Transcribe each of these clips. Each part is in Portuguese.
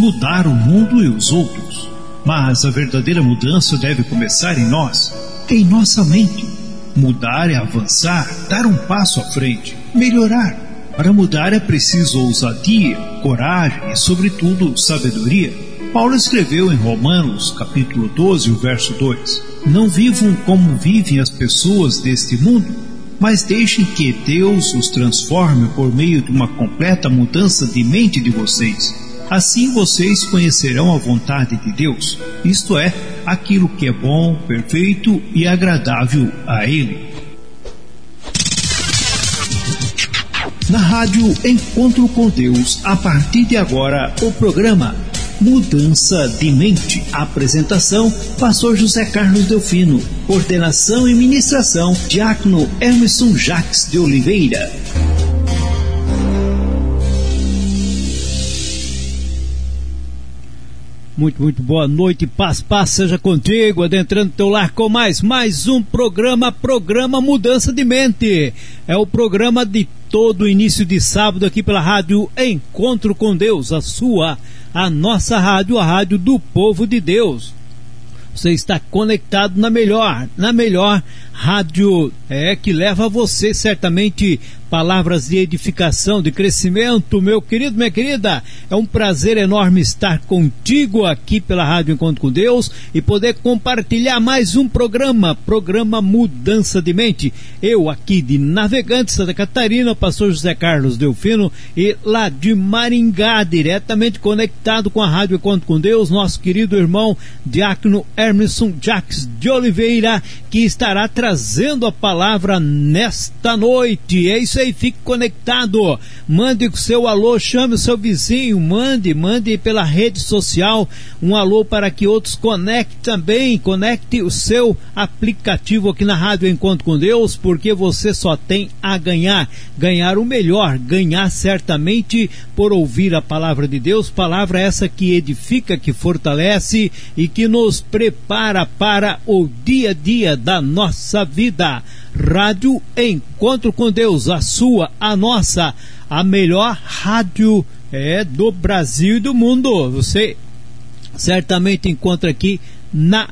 mudar o mundo e os outros, mas a verdadeira mudança deve começar em nós, em nossa mente. Mudar é avançar, dar um passo à frente, melhorar. Para mudar é preciso ousadia, coragem e, sobretudo, sabedoria. Paulo escreveu em Romanos, capítulo 12, o verso 2: Não vivam como vivem as pessoas deste mundo, mas deixem que Deus os transforme por meio de uma completa mudança de mente de vocês. Assim vocês conhecerão a vontade de Deus, isto é, aquilo que é bom, perfeito e agradável a Ele. Na rádio Encontro com Deus, a partir de agora, o programa Mudança de Mente. Apresentação: Pastor José Carlos Delfino. Coordenação e ministração: Diácono Emerson Jacques de Oliveira. Muito, muito boa noite, paz, paz seja contigo, adentrando teu lar com mais, mais um programa, programa Mudança de Mente. É o programa de todo início de sábado aqui pela rádio Encontro com Deus, a sua, a nossa rádio, a rádio do povo de Deus. Você está conectado na melhor, na melhor rádio é que leva a você certamente palavras de edificação, de crescimento, meu querido, minha querida. É um prazer enorme estar contigo aqui pela Rádio Encontro com Deus e poder compartilhar mais um programa, programa Mudança de Mente. Eu aqui de Navegante, Santa Catarina, pastor José Carlos Delfino e lá de Maringá, diretamente conectado com a Rádio Encontro com Deus, nosso querido irmão Diácono Hermeson Jacques de Oliveira, que estará trazendo a palavra nesta noite. É isso aí, fique conectado. Mande o seu alô, chame o seu vizinho, mande, mande pela rede social um alô para que outros conectem também. Conecte o seu aplicativo aqui na Rádio Encontro com Deus, porque você só tem a ganhar. Ganhar o melhor, ganhar certamente por ouvir a palavra de Deus, palavra essa que edifica, que fortalece e que nos prepara para o dia a dia da nossa vida. Rádio Encontro com Deus, a sua, a nossa, a melhor rádio é do Brasil e do mundo. Você certamente encontra aqui na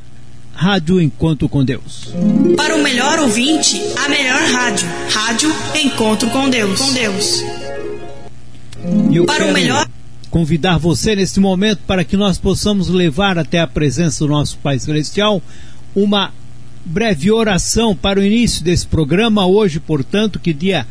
Rádio Encontro com Deus. Para o melhor ouvinte, a melhor rádio. Rádio Encontro com Deus. Com Deus. Eu Para o melhor- convidar você neste momento para que nós possamos levar até a presença do nosso Pai Celestial uma breve oração para o início desse programa. Hoje, portanto, que dia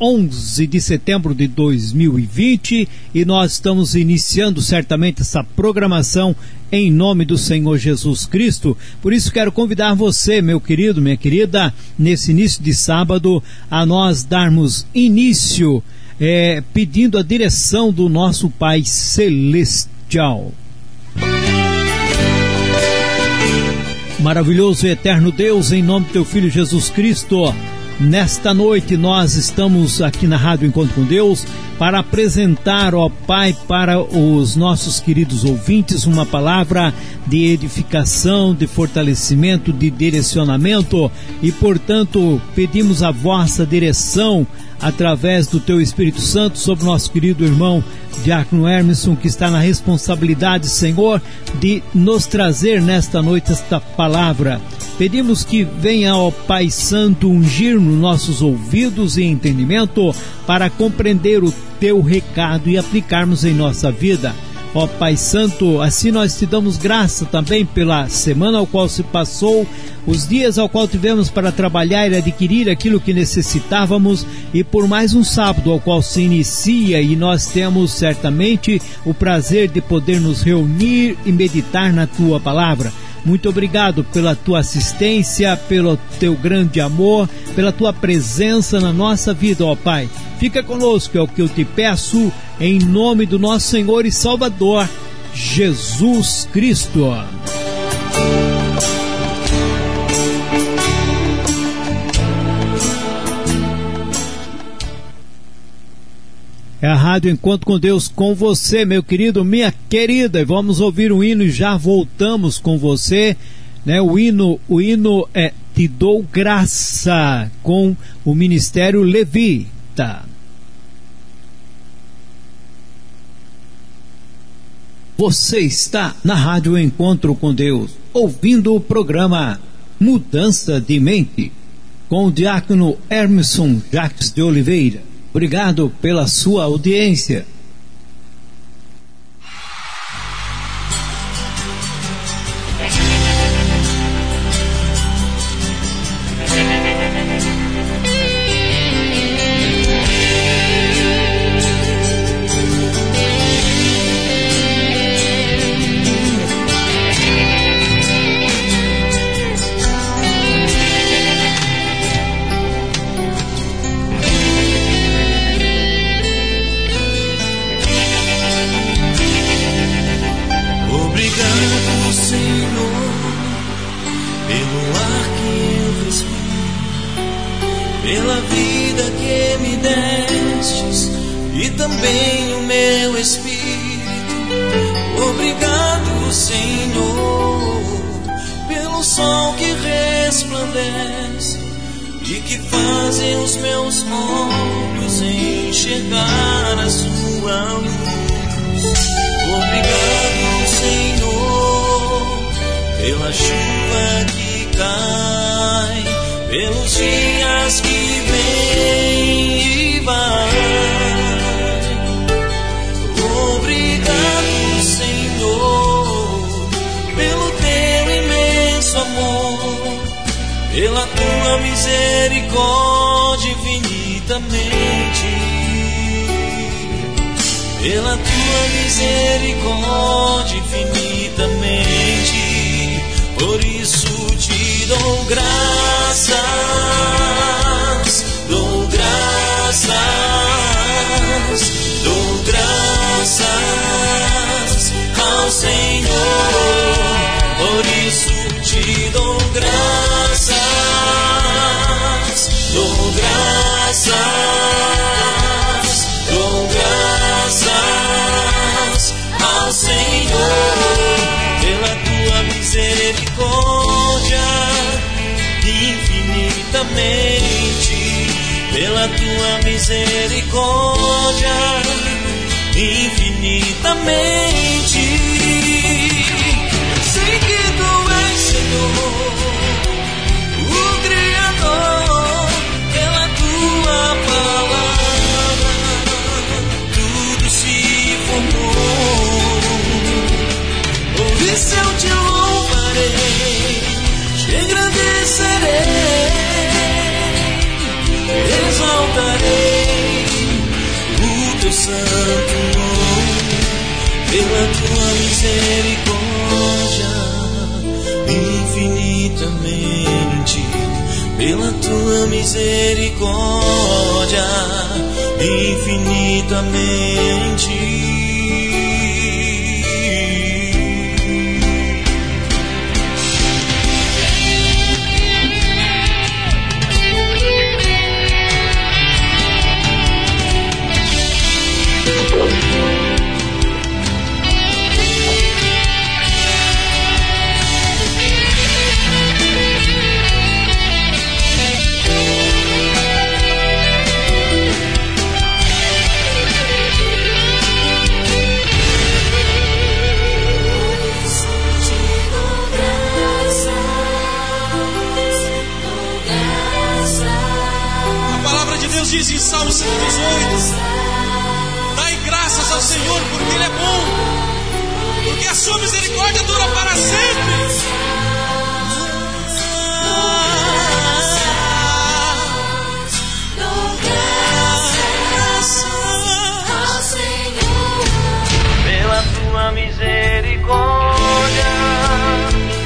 11 de setembro de 2020 e nós estamos iniciando certamente essa programação em nome do Senhor Jesus Cristo. Por isso quero convidar você, meu querido, minha querida, nesse início de sábado, a nós darmos início é, pedindo a direção do nosso Pai Celestial. Maravilhoso e eterno Deus, em nome do teu Filho Jesus Cristo, nesta noite nós estamos aqui na Rádio Encontro com Deus para apresentar, ó Pai, para os nossos queridos ouvintes uma palavra de edificação, de fortalecimento, de direcionamento e, portanto, pedimos a vossa direção através do teu Espírito Santo sobre o nosso querido irmão Diácono Hermeson, que está na responsabilidade, Senhor, de nos trazer nesta noite esta palavra. Pedimos que venha, ó Pai Santo, ungir nos nossos ouvidos e entendimento para compreender o teu recado e aplicarmos em nossa vida. Ó Pai Santo, assim nós te damos graça também pela semana ao qual se passou, os dias ao qual tivemos para trabalhar e adquirir aquilo que necessitávamos e por mais um sábado ao qual se inicia e nós temos certamente o prazer de poder nos reunir e meditar na tua palavra. Muito obrigado pela tua assistência, pelo teu grande amor, pela tua presença na nossa vida, ó Pai. Fica conosco, é o que eu te peço, em nome do nosso Senhor e Salvador, Jesus Cristo. É a Rádio Encontro com Deus com você, meu querido, minha querida. E vamos ouvir o hino e já voltamos com você. Né? O hino, o hino é Te Dou Graça com o Ministério Levita. Você está na Rádio Encontro com Deus, ouvindo o programa Mudança de Mente, com o diácono Hermeson Jacques de Oliveira. Obrigado pela sua audiência. misericórdia infinitamente, pela tua misericórdia infinitamente. Sei que tu és Senhor, o Criador, pela tua palavra, tudo se formou. Ouvi seu teu Serei, exaltarei o teu santo nome pela tua misericórdia infinitamente, pela tua misericórdia infinitamente. diz em Salmo 118: Dai graças ao Senhor, porque Ele é bom, porque a sua misericórdia dura para sempre. Pela tua misericórdia,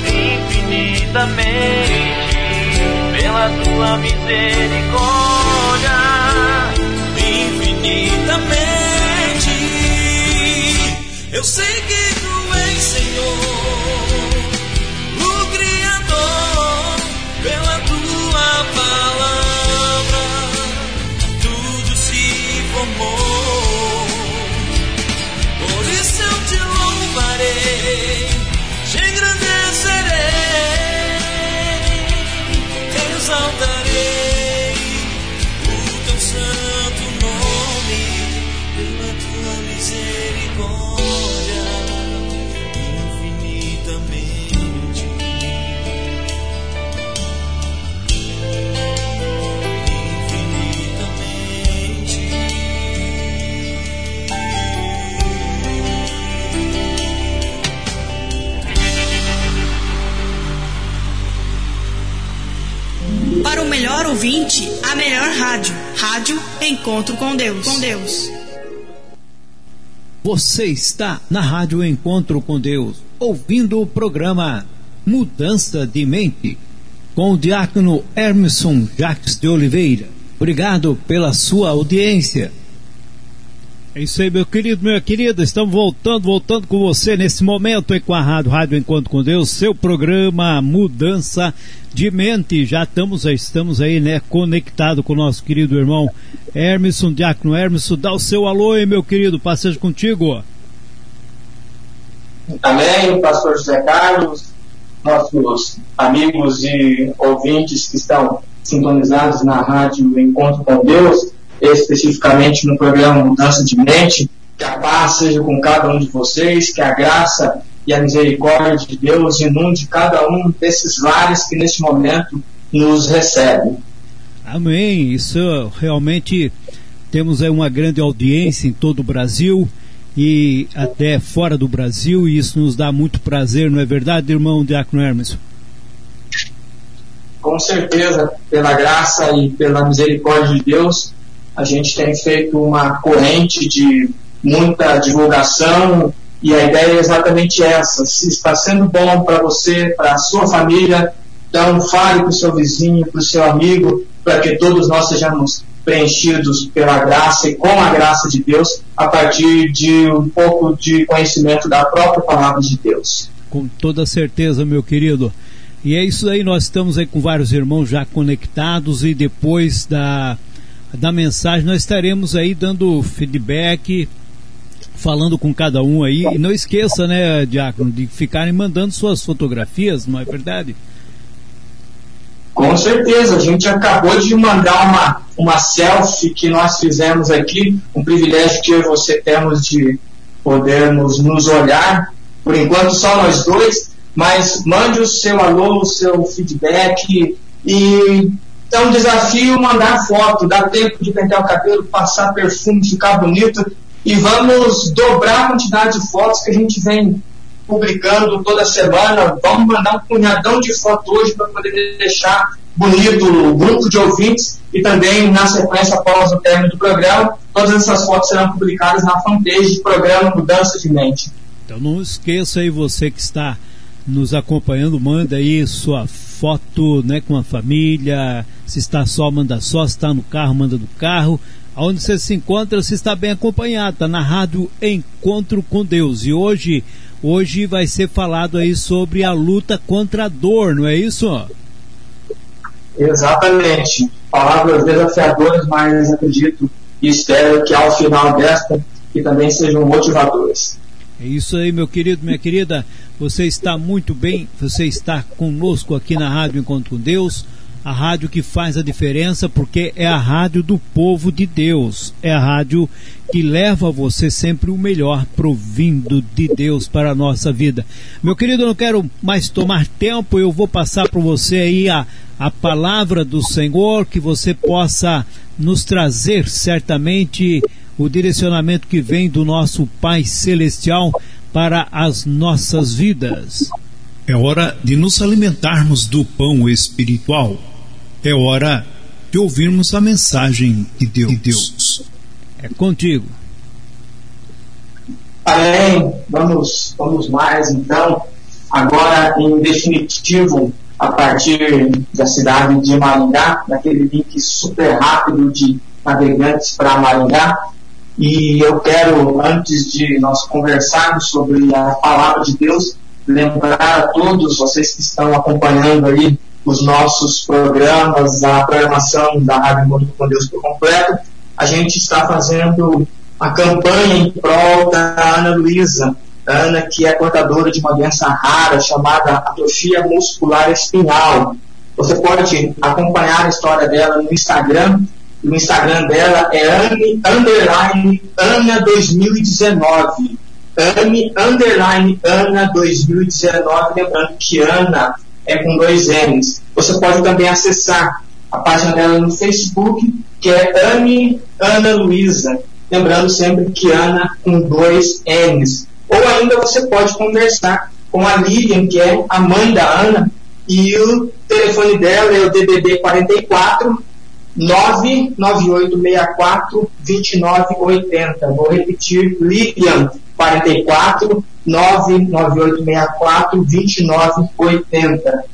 infinitamente, pela tua misericórdia. Infinitamente, eu sei que tu és Senhor, rádio. Encontro com Deus. Com Deus. Você está na Rádio Encontro com Deus, ouvindo o programa Mudança de Mente, com o diácono Hermeson Jacques de Oliveira. Obrigado pela sua audiência. É isso aí, meu querido, minha querida. Estamos voltando, voltando com você nesse momento aí com a Rádio, Rádio Encontro com Deus, seu programa Mudança de Mente. Já estamos, estamos aí, né, conectado com o nosso querido irmão Hermeson, Diácono Hermeson. Dá o seu alô aí, meu querido, passeio contigo. Também, pastor José Carlos, nossos amigos e ouvintes que estão sintonizados na Rádio Encontro com Deus especificamente no programa Mudança de Mente. Que a paz seja com cada um de vocês, que a graça e a misericórdia de Deus inunde cada um desses lares que neste momento nos recebem. Amém. Isso realmente temos aí uma grande audiência em todo o Brasil e até fora do Brasil, e isso nos dá muito prazer, não é verdade, irmão Diácono Hermes? Com certeza, pela graça e pela misericórdia de Deus, a gente tem feito uma corrente de muita divulgação e a ideia é exatamente essa. Se está sendo bom para você, para a sua família, então fale para o seu vizinho, para o seu amigo, para que todos nós sejamos preenchidos pela graça e com a graça de Deus a partir de um pouco de conhecimento da própria palavra de Deus. Com toda certeza, meu querido. E é isso aí, nós estamos aí com vários irmãos já conectados e depois da da mensagem, nós estaremos aí dando feedback, falando com cada um aí. E não esqueça, né, Diácono, de ficarem mandando suas fotografias, não é verdade? Com certeza, a gente acabou de mandar uma, uma selfie que nós fizemos aqui, um privilégio que eu e você temos de podermos nos olhar, por enquanto só nós dois, mas mande o seu alô, o seu feedback e é um desafio mandar foto, dar tempo de pentear o cabelo, passar perfume, ficar bonito e vamos dobrar a quantidade de fotos que a gente vem publicando toda semana. Vamos mandar um punhadão de fotos hoje para poder deixar bonito o grupo de ouvintes e também na sequência após o término do programa, todas essas fotos serão publicadas na fanpage do programa Mudança de Mente. Então não esqueça aí você que está nos acompanhando, manda aí sua foto né, com a família, se está só, manda só, se está no carro, manda do carro. Onde você se encontra, se está bem acompanhado, está na rádio Encontro com Deus. E hoje, hoje vai ser falado aí sobre a luta contra a dor, não é isso? Exatamente. Palavras desafiadoras, mas acredito e espero que ao final desta que também sejam motivadoras. É isso aí, meu querido, minha querida. Você está muito bem, você está conosco aqui na Rádio Encontro com Deus, a rádio que faz a diferença, porque é a rádio do povo de Deus, é a rádio que leva você sempre o melhor provindo de Deus para a nossa vida. Meu querido, eu não quero mais tomar tempo, eu vou passar para você aí a, a palavra do Senhor, que você possa nos trazer certamente o direcionamento que vem do nosso Pai Celestial para as nossas vidas. É hora de nos alimentarmos do pão espiritual. É hora de ouvirmos a mensagem de Deus. De Deus. É contigo. Amém. Vamos, vamos mais então. Agora, em definitivo, a partir da cidade de Maringá, naquele link super rápido de navegantes para Maringá. E eu quero, antes de nós conversarmos sobre a palavra de Deus, lembrar a todos vocês que estão acompanhando aí os nossos programas, a programação da Rádio Mundo com Deus por completo. A gente está fazendo a campanha em prol da Ana Luísa, Ana que é portadora de uma doença rara chamada atrofia muscular espinhal. Você pode acompanhar a história dela no Instagram. O Instagram dela é Anne Underline Ana 2019. Anne Underline Ana 2019. Lembrando que Ana é com dois N's. Você pode também acessar a página dela no Facebook, que é Anne Ana Luísa. Lembrando sempre que Ana com dois N's. Ou ainda você pode conversar com a Lilian, que é a mãe da Ana, e o telefone dela é o DDD 44 99864 2980. Vou repetir, Lilian 44 99864 2980.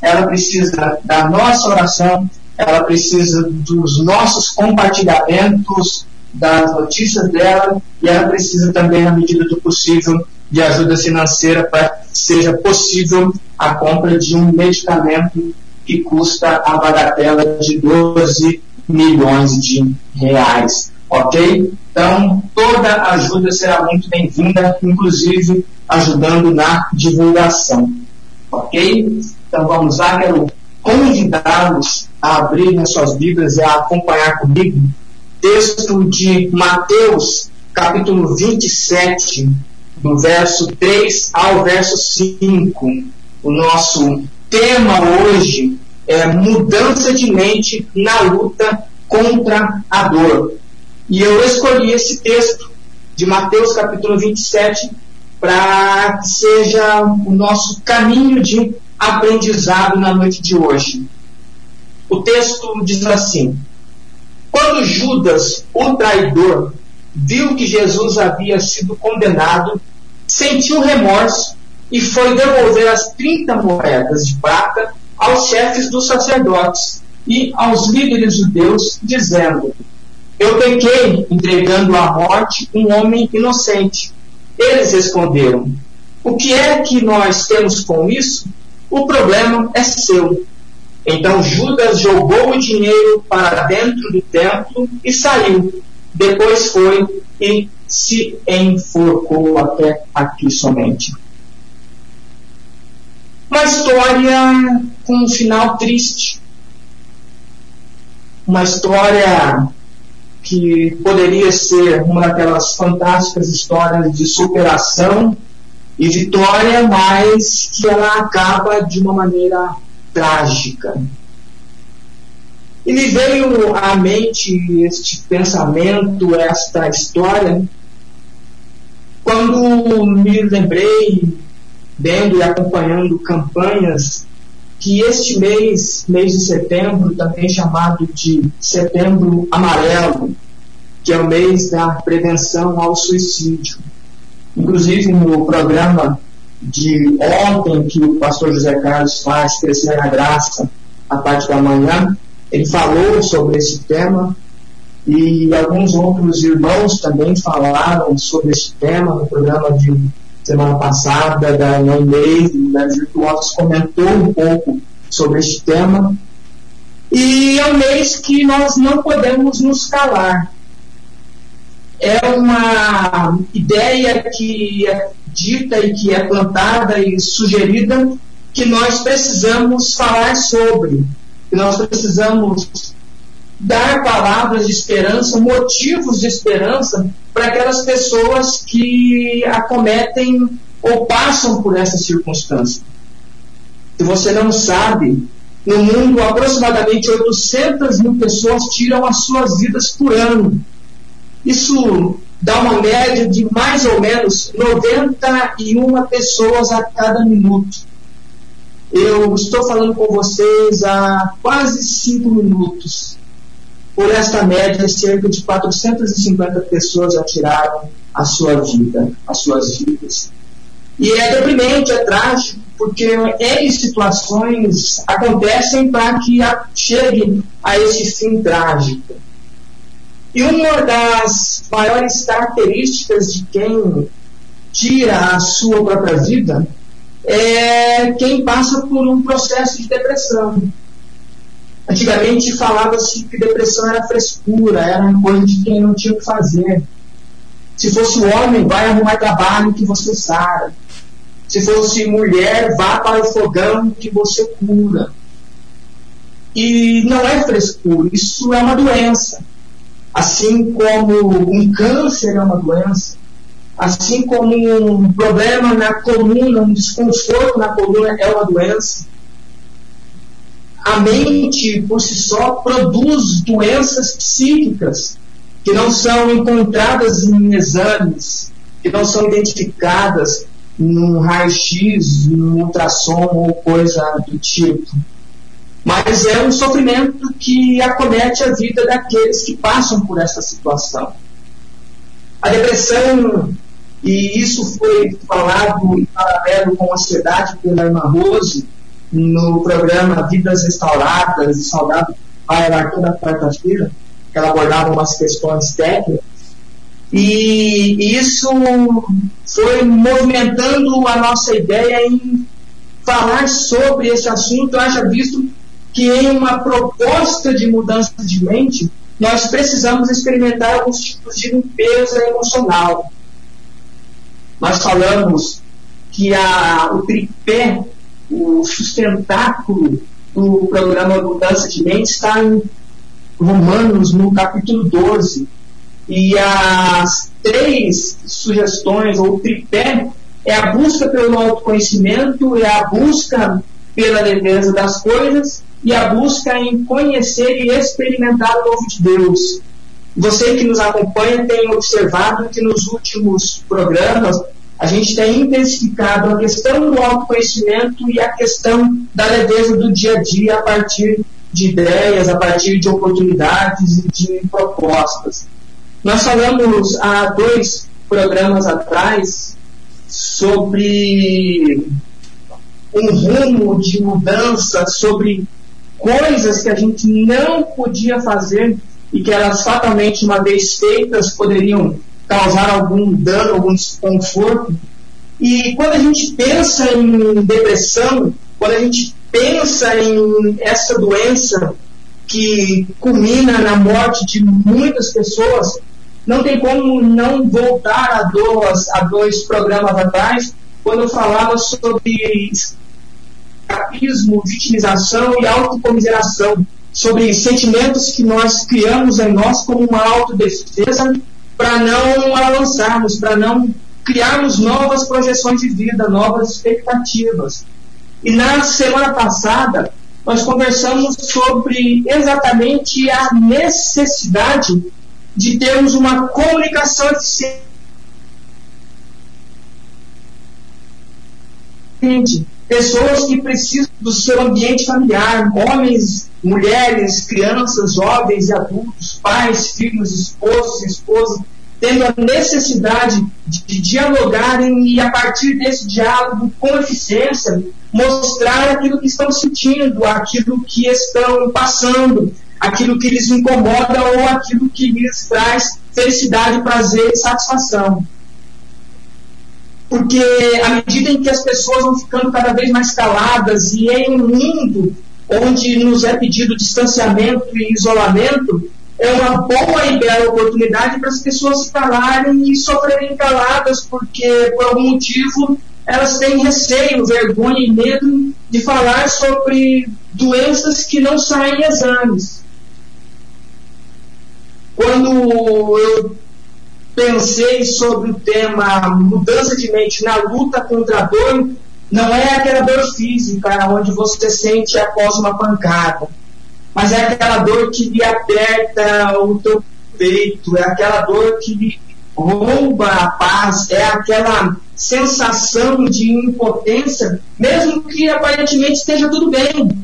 Ela precisa da nossa oração, ela precisa dos nossos compartilhamentos das notícias dela e ela precisa também, na medida do possível, de ajuda financeira para que seja possível a compra de um medicamento que custa a bagatela de 12 milhões de reais. Ok? Então, toda ajuda será muito bem-vinda, inclusive ajudando na divulgação. Ok? Então vamos lá, quero convidá-los a abrir as suas Bíblias e a acompanhar comigo texto de Mateus, capítulo 27, do verso 3 ao verso 5. O nosso tema hoje é mudança de mente na luta contra a dor. E eu escolhi esse texto de Mateus capítulo 27 para que seja o nosso caminho de aprendizado na noite de hoje. O texto diz assim: quando Judas, o traidor, viu que Jesus havia sido condenado, sentiu remorso e foi devolver as 30 moedas de prata aos chefes dos sacerdotes e aos líderes judeus, dizendo: Eu pequei entregando à morte um homem inocente. Eles responderam: O que é que nós temos com isso? O problema é seu. Então Judas jogou o dinheiro para dentro do templo e saiu. Depois foi e se enforcou até aqui somente. Uma história com um final triste. Uma história que poderia ser uma daquelas fantásticas histórias de superação e vitória, mas que ela acaba de uma maneira trágica. E me veio à mente este pensamento, esta história, quando me lembrei, vendo e acompanhando campanhas, que este mês, mês de setembro, também chamado de Setembro Amarelo, que é o mês da prevenção ao suicídio. Inclusive no programa de ontem que o pastor José Carlos faz, Crescer na Graça, a parte da manhã, ele falou sobre esse tema e alguns outros irmãos também falaram sobre esse tema no programa de semana passada da Inês, das Virtuosas, comentou um pouco sobre este tema. E é um mês que nós não podemos nos calar. É uma ideia que é dita e que é plantada e sugerida que nós precisamos falar sobre, que nós precisamos dar palavras de esperança, motivos de esperança para aquelas pessoas que acometem ou passam por essa circunstância. Se você não sabe, no mundo aproximadamente 800 mil pessoas tiram as suas vidas por ano. Isso dá uma média de mais ou menos 91 pessoas a cada minuto. Eu estou falando com vocês há quase 5 minutos. Por esta média, cerca de 450 pessoas já tiraram a sua vida, as suas vidas. E é deprimente, é trágico, porque N situações acontecem para que chegue a esse fim trágico. E uma das maiores características de quem tira a sua própria vida é quem passa por um processo de depressão. Antigamente falava-se que depressão era frescura, era uma coisa de quem não tinha o que fazer. Se fosse homem, vai arrumar trabalho que você sara. Se fosse mulher, vá para o fogão que você cura. E não é frescura, isso é uma doença. Assim como um câncer é uma doença, assim como um problema na coluna, um desconforto na coluna é uma doença. A mente, por si só, produz doenças psíquicas que não são encontradas em exames, que não são identificadas num raio-x, num ultrassom ou coisa do tipo. Mas é um sofrimento que acomete a vida daqueles que passam por essa situação. A depressão, e isso foi falado em paralelo com a ansiedade pela irmã Rose, no programa Vidas Restauradas e Saudáveis, vai lá toda quarta-feira, que ela abordava umas questões técnicas. E isso foi movimentando a nossa ideia em falar sobre esse assunto, haja visto que em uma proposta de mudança de mente, nós precisamos experimentar alguns tipos de limpeza emocional. Nós falamos que a, o tripé, o sustentáculo do programa Mudança de Mente está em Romanos, no capítulo 12. E as três sugestões, ou tripé, é a busca pelo autoconhecimento, é a busca pela leveza das coisas e a busca em conhecer e experimentar o novo de Deus. Você que nos acompanha tem observado que nos últimos programas a gente tem intensificado a questão do autoconhecimento e a questão da leveza do dia a dia a partir de ideias, a partir de oportunidades e de propostas. Nós falamos há dois programas atrás sobre um rumo de mudança, sobre coisas que a gente não podia fazer e que elas fatalmente, uma vez feitas, poderiam causar algum dano, algum desconforto. E quando a gente pensa em depressão, quando a gente pensa em essa doença que culmina na morte de muitas pessoas, não tem como não voltar a dois, a dois programas atrás, quando eu falava sobre escapismo, vitimização e autocomiseração, sobre sentimentos que nós criamos em nós como uma autodefesa para não avançarmos, para não criarmos novas projeções de vida, novas expectativas. E na semana passada, nós conversamos sobre exatamente a necessidade de termos uma comunicação eficiente. Pessoas que precisam do seu ambiente familiar, homens, mulheres, crianças, jovens e adultos, pais, filhos, esposos, esposas, tendo a necessidade de, dialogarem e, a partir desse diálogo, com eficiência, mostrar aquilo que estão sentindo, aquilo que estão passando, aquilo que lhes incomoda ou aquilo que lhes traz felicidade, prazer e satisfação. Porque à medida em que as pessoas vão ficando cada vez mais caladas e em um mundo onde nos é pedido distanciamento e isolamento, é uma boa e bela oportunidade para as pessoas se calarem e sofrerem caladas, porque por algum motivo elas têm receio, vergonha e medo de falar sobre doenças que não saem em exames. Quando eu pensei sobre o tema mudança de mente na luta contra a dor, não é aquela dor física onde você sente após uma pancada, mas é aquela dor que lhe aperta o teu peito, é aquela dor que lhe rouba a paz, é aquela sensação de impotência, mesmo que aparentemente esteja tudo bem.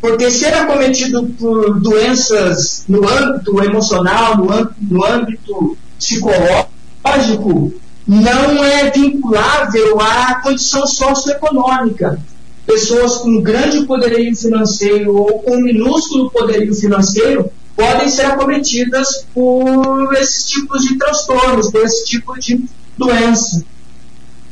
Porque ser acometido por doenças no âmbito emocional, no âmbito, no âmbito psicológico, não é vinculável à condição socioeconômica. Pessoas com grande poderio financeiro ou com minúsculo poderio financeiro podem ser acometidas por esses tipos de transtornos, por esse tipo de doença.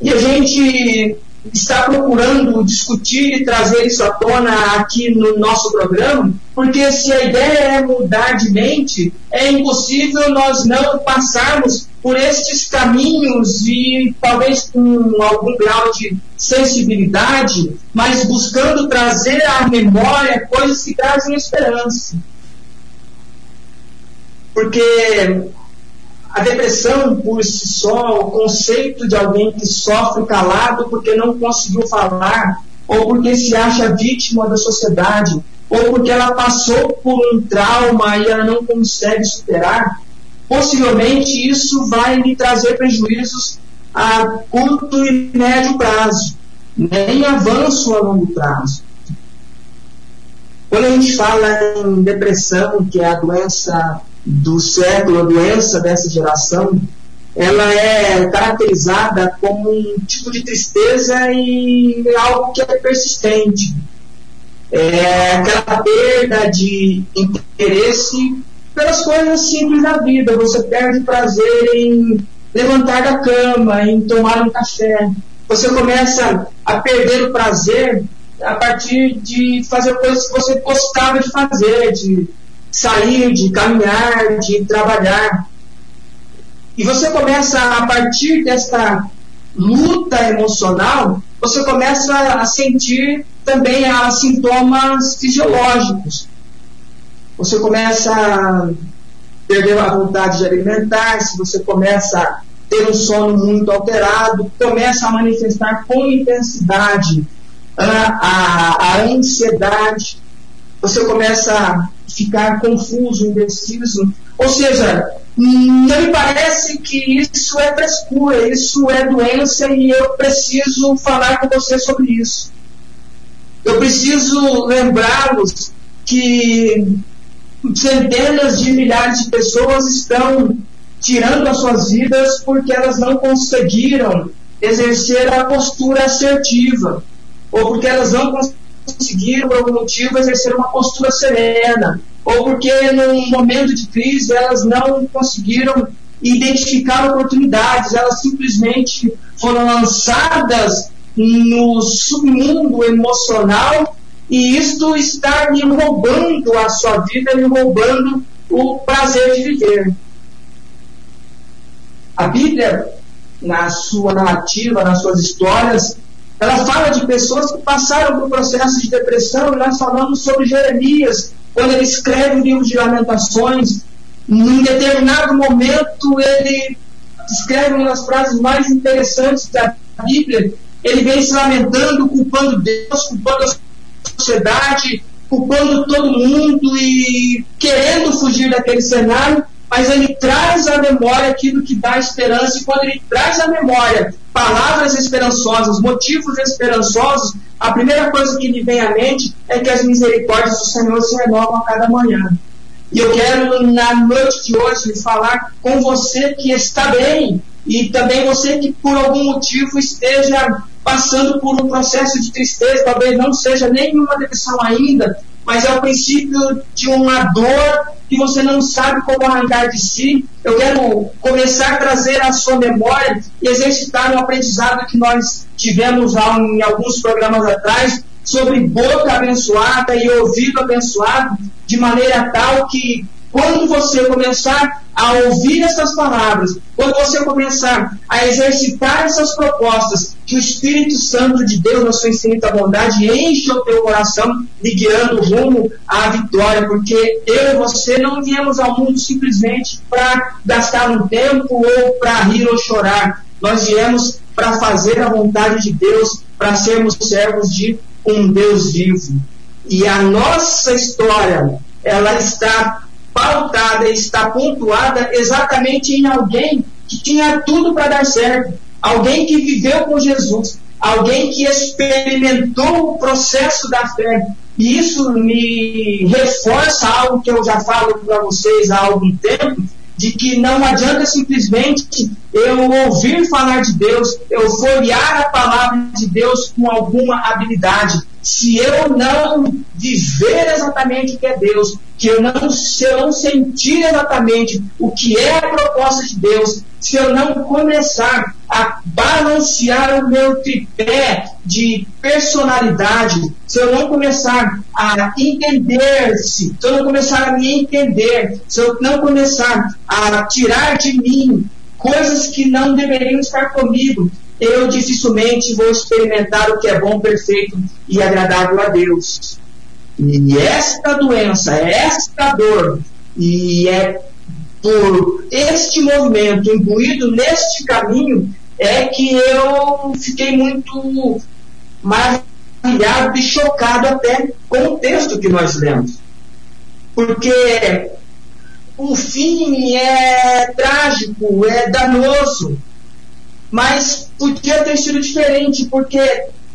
E a gente está procurando discutir e trazer isso à tona aqui no nosso programa, porque se a ideia é mudar de mente, é impossível nós não passarmos por estes caminhos e talvez com algum grau de sensibilidade, mas buscando trazer à memória coisas que trazem esperança. Porque a depressão por si só, o conceito de alguém que sofre calado porque não conseguiu falar, ou porque se acha vítima da sociedade, ou porque ela passou por um trauma e ela não consegue superar, possivelmente isso vai lhe trazer prejuízos a curto e médio prazo, nem avanço a longo prazo. Quando a gente fala em depressão, que é a doença do século, a doença dessa geração, ela é caracterizada como um tipo de tristeza e algo que é persistente. É aquela perda de interesse pelas coisas simples da vida. Você perde prazer em levantar da cama, em tomar um café. Você começa a perder o prazer a partir de fazer coisas que você gostava de fazer, de sair, de caminhar, de trabalhar. E você começa, a partir desta luta emocional, você começa a sentir também as sintomas fisiológicos. Você começa a perder a vontade de alimentar-se, você começa a ter um sono muito alterado, começa a manifestar com intensidade a, a, a ansiedade, você começa a ficar confuso, indeciso. Ou seja, não me parece que isso é frescura, isso é doença e eu preciso falar com você sobre isso. Eu preciso lembrá-los que centenas de milhares de pessoas estão tirando as suas vidas porque elas não conseguiram exercer a postura assertiva, ou porque elas não conseguiram, por algum motivo, exercer uma postura serena, ou porque num momento de crise elas não conseguiram identificar oportunidades, elas simplesmente foram lançadas no submundo emocional e isto está me roubando a sua vida, me roubando o prazer de viver. A Bíblia, na sua narrativa, nas suas histórias, ela fala de pessoas que passaram por processo de depressão, e nós falamos sobre Jeremias, quando ele escreve o livro de Lamentações, em determinado momento ele escreve uma das frases mais interessantes da Bíblia, ele vem se lamentando, culpando Deus, culpando a sociedade, culpando todo mundo e querendo fugir daquele cenário, mas ele traz à memória aquilo que dá esperança, e quando ele traz à memória palavras esperançosas, motivos esperançosos, a primeira coisa que lhe vem à mente é que as misericórdias do Senhor se renovam a cada manhã. E eu quero, na noite de hoje, falar com você que está bem, e também você que por algum motivo esteja passando por um processo de tristeza, talvez não seja nenhuma depressão ainda, mas é o princípio de uma dor que você não sabe como arrancar de si. Eu quero começar a trazer à sua memória e exercitar um aprendizado que nós tivemos em alguns programas atrás sobre boca abençoada e ouvido abençoado, de maneira tal que quando você começar a ouvir essas palavras, quando você começar a exercitar essas propostas, que o Espírito Santo de Deus, na sua infinita bondade, enche o teu coração, lhe guiando rumo à vitória, porque eu e você não viemos ao mundo simplesmente para gastar um tempo ou para rir ou chorar. Nós viemos para fazer a vontade de Deus, para sermos servos de um Deus vivo. E a nossa história, ela está pautada, está pontuada exatamente em alguém que tinha tudo para dar certo, alguém que viveu com Jesus, alguém que experimentou o processo da fé. E isso me reforça algo que eu já falo para vocês há algum tempo, de que não adianta simplesmente eu ouvir falar de Deus, eu folhear a palavra de Deus com alguma habilidade. Se eu não viver exatamente o que é Deus, que eu não, se eu não sentir exatamente o que é a proposta de Deus, se eu não começar a balancear o meu tripé de personalidade, se eu não começar a entender-se, se eu não começar a me entender, se eu não começar a tirar de mim coisas que não deveriam estar comigo, eu dificilmente vou experimentar o que é bom, perfeito e agradável a Deus. E esta doença, esta dor, e é por este movimento imbuído neste caminho, é que eu fiquei muito maravilhado e chocado até com o texto que nós lemos. Porque o fim é trágico, é danoso, mas podia ter sido diferente, porque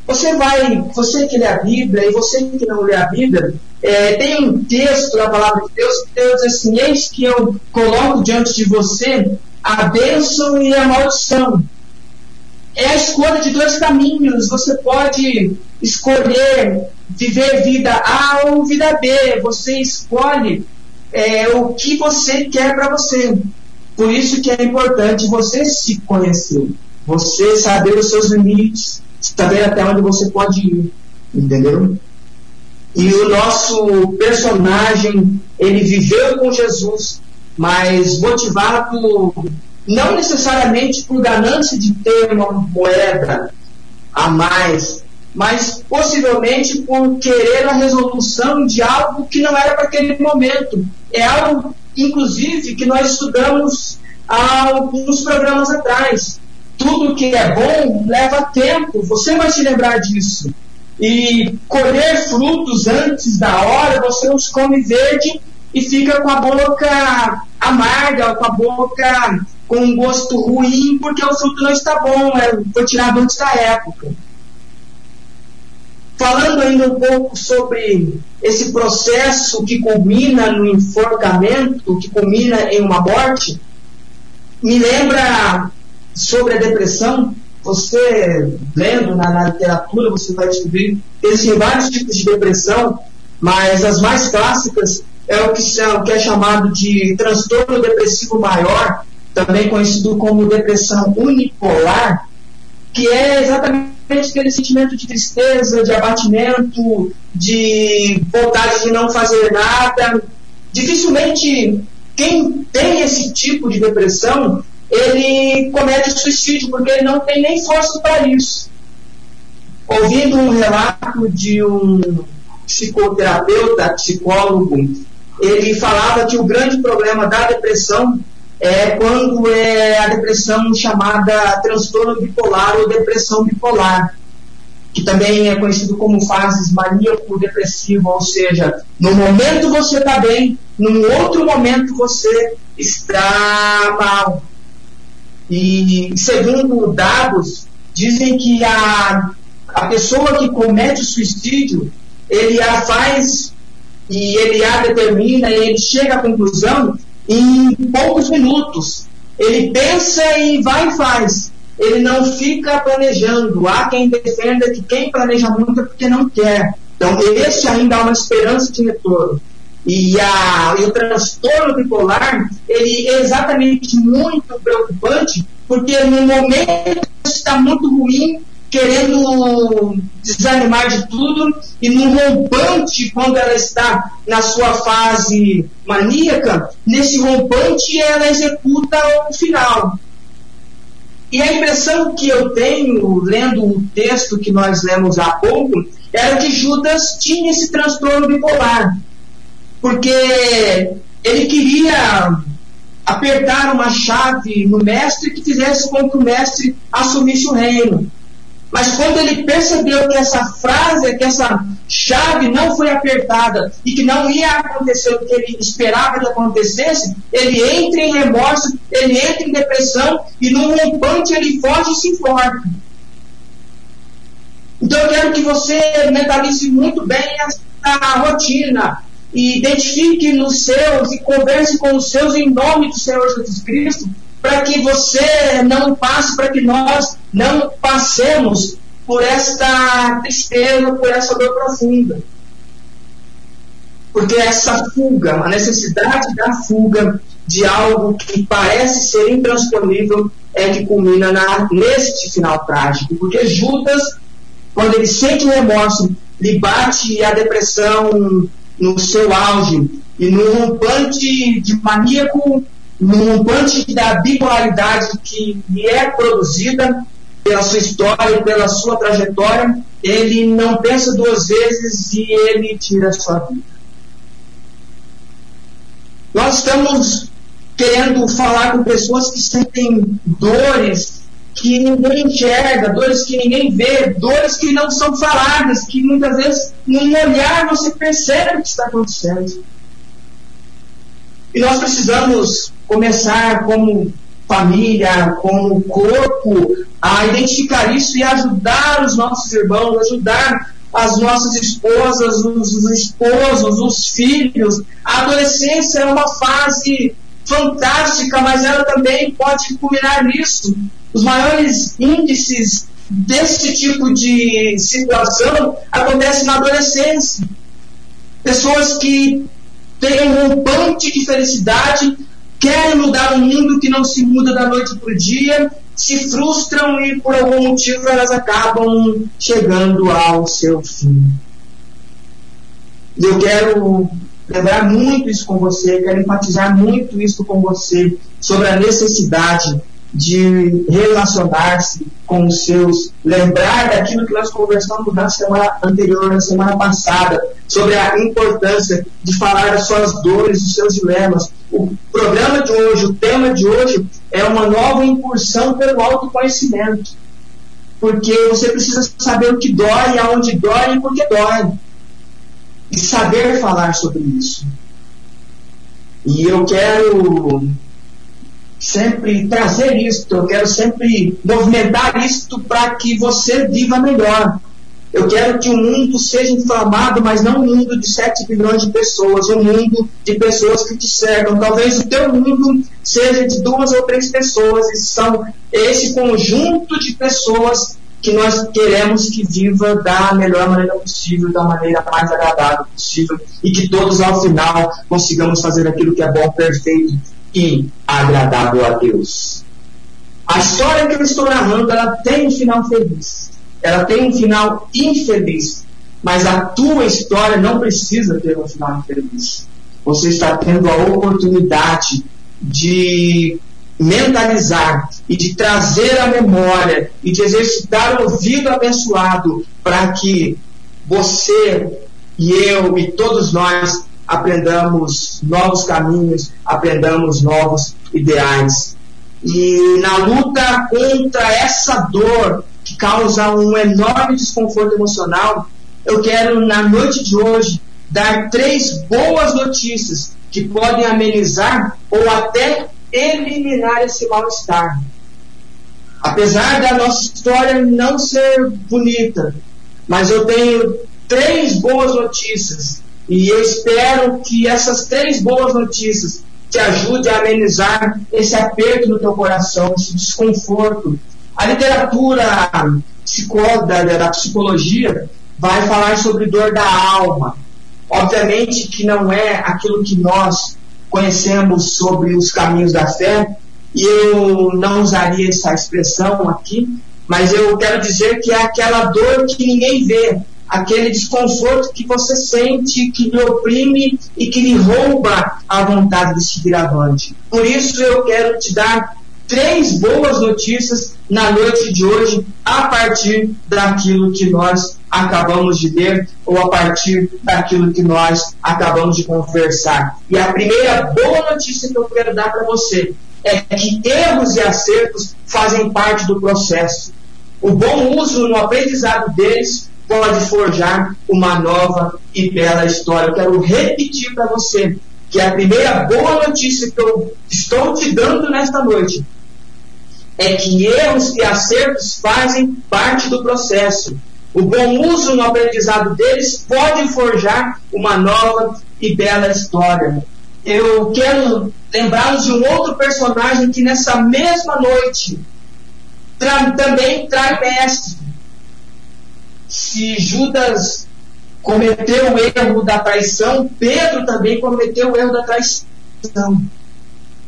você vai, você que lê a Bíblia e você que não lê a Bíblia, é, tem um texto da palavra de Deus que Deus diz assim: Eis que eu coloco diante de você a bênção e a maldição. É a escolha de dois caminhos. Você pode escolher viver vida A ou vida B. Você escolhe é, o que você quer para você. Por isso que é importante você se conhecer, você saber os seus limites, saber até onde você pode ir, entendeu? E o nosso personagem, ele viveu com Jesus, mas motivado não necessariamente por ganância de ter uma moeda a mais, mas possivelmente por querer a resolução de algo que não era para aquele momento. É algo, inclusive, que nós estudamos há alguns programas atrás tudo que é bom leva tempo, você vai se lembrar disso. E colher frutos antes da hora, você os come verde e fica com a boca amarga, com a boca com um gosto ruim, porque o fruto não está bom, é, foi tirado antes da época. Falando ainda um pouco sobre esse processo que culmina no enforcamento, que culmina em uma morte, me lembra sobre a depressão, você lendo na, na, literatura, você vai descobrir que existem vários tipos de depressão, mas as mais clássicas é o que, são, que é chamado de transtorno depressivo maior, também conhecido como depressão unipolar, que é exatamente aquele sentimento de tristeza, de abatimento, de vontade de não fazer nada. Dificilmente quem tem esse tipo de depressão ele comete suicídio porque ele não tem nem força para isso. Ouvindo um relato de um psicoterapeuta, psicólogo, ele falava que o grande problema da depressão é quando é a depressão chamada transtorno bipolar ou depressão bipolar, que também é conhecido como fases maníaco-depressiva, ou seja, no momento você está bem, num outro momento você está mal. E segundo dados, dizem que a, a pessoa que comete o suicídio, ele a faz e ele a determina e ele chega à conclusão em poucos minutos. Ele pensa e vai e faz. Ele não fica planejando. Há quem defenda que quem planeja muito é porque não quer. Então, esse ainda há uma esperança de retorno. E, a, e o transtorno bipolar, ele é exatamente muito preocupante, porque no momento está muito ruim, querendo desanimar de tudo, e no rompante, quando ela está na sua fase maníaca, nesse rompante ela executa o final. E a impressão que eu tenho, lendo o texto que nós lemos há pouco, era que Judas tinha esse transtorno bipolar porque ele queria apertar uma chave no mestre que fizesse com que o mestre assumisse o reino. Mas quando ele percebeu que essa frase, que essa chave não foi apertada e que não ia acontecer o que ele esperava que acontecesse, ele entra em remorso, ele entra em depressão e num rompante ele foge e se enforca. Então eu quero que você mentalize muito bem essa rotina e identifique nos seus e converse com os seus em nome do Senhor Jesus Cristo, para que você não passe, para que nós não passemos por esta tristeza, por essa dor profunda. Porque essa fuga, a necessidade da fuga de algo que parece ser intransponível, é que culmina na, neste final trágico. Porque Judas, quando ele sente o remorso, lhe bate a depressão no seu auge, e no rompante de maníaco, no rompante da bipolaridade que lhe é produzida pela sua história, pela sua trajetória, ele não pensa duas vezes e ele tira a sua vida. Nós estamos querendo falar com pessoas que sentem dores que ninguém enxerga, dores que ninguém vê, dores que não são faladas, que muitas vezes num olhar você percebe o que está acontecendo. E nós precisamos começar como família, como corpo, a identificar isso e ajudar os nossos irmãos, ajudar as nossas esposas, os, os esposos, os filhos. A adolescência é uma fase fantástica, mas ela também pode culminar nisso. Os maiores índices desse tipo de situação acontecem na adolescência. Pessoas que têm um rompante de felicidade, querem mudar um mundo que não se muda da noite para o dia, se frustram e por algum motivo elas acabam chegando ao seu fim. Eu quero lembrar muito isso com você, quero enfatizar muito isso com você sobre a necessidade de relacionar-se com os seus, lembrar daquilo que nós conversamos na semana anterior, na semana passada, sobre a importância de falar das suas dores, dos seus dilemas. O programa de hoje, o tema de hoje é uma nova incursão pelo autoconhecimento. Porque você precisa saber o que dói, aonde dói e por que dói e saber falar sobre isso. E eu quero sempre trazer isto, eu quero sempre movimentar isto para que você viva melhor. Eu quero que o mundo seja inflamado, mas não um mundo de 7 bilhões de pessoas, um mundo de pessoas que te cercam. Talvez o teu mundo seja de duas ou três pessoas, e são esse conjunto de pessoas que nós queremos que viva da melhor maneira possível, da maneira mais agradável possível, e que todos ao final consigamos fazer aquilo que é bom, perfeito e agradável a Deus. A história que eu estou narrando, ela tem um final feliz. Ela tem um final infeliz. Mas a tua história não precisa ter um final infeliz. Você está tendo a oportunidade de mentalizar e de trazer a memória e de exercitar o ouvido abençoado para que você e eu e todos nós aprendamos novos caminhos, aprendamos novos ideais. E na luta contra essa dor que causa um enorme desconforto emocional, eu quero na noite de hoje dar três boas notícias que podem amenizar ou até eliminar esse mal-estar. Apesar da nossa história não ser bonita, mas eu tenho três boas notícias e eu espero que essas três boas notícias te ajudem a amenizar esse aperto no teu coração, esse desconforto. A literatura da, da psicologia vai falar sobre dor da alma. Obviamente que não é aquilo que nós conhecemos sobre os caminhos da fé, e eu não usaria essa expressão aqui, mas eu quero dizer que é aquela dor que ninguém vê, aquele desconforto que você sente, que lhe oprime e que lhe rouba a vontade de seguir avante. Por isso eu quero te dar três boas notícias na noite de hoje, a partir daquilo que nós acabamos de ler ou a partir daquilo que nós acabamos de conversar. E a primeira boa notícia que eu quero dar para você é que erros e acertos fazem parte do processo. O bom uso no aprendizado deles pode forjar uma nova e bela história. Eu quero repetir para você que a primeira boa notícia que eu estou te dando nesta noite é que erros e acertos fazem parte do processo. O bom uso no aprendizado deles pode forjar uma nova e bela história. Eu quero lembrá-los de um outro personagem que nessa mesma noite tra também trai mestre. Se Judas cometeu o erro da traição, Pedro também cometeu o erro da traição.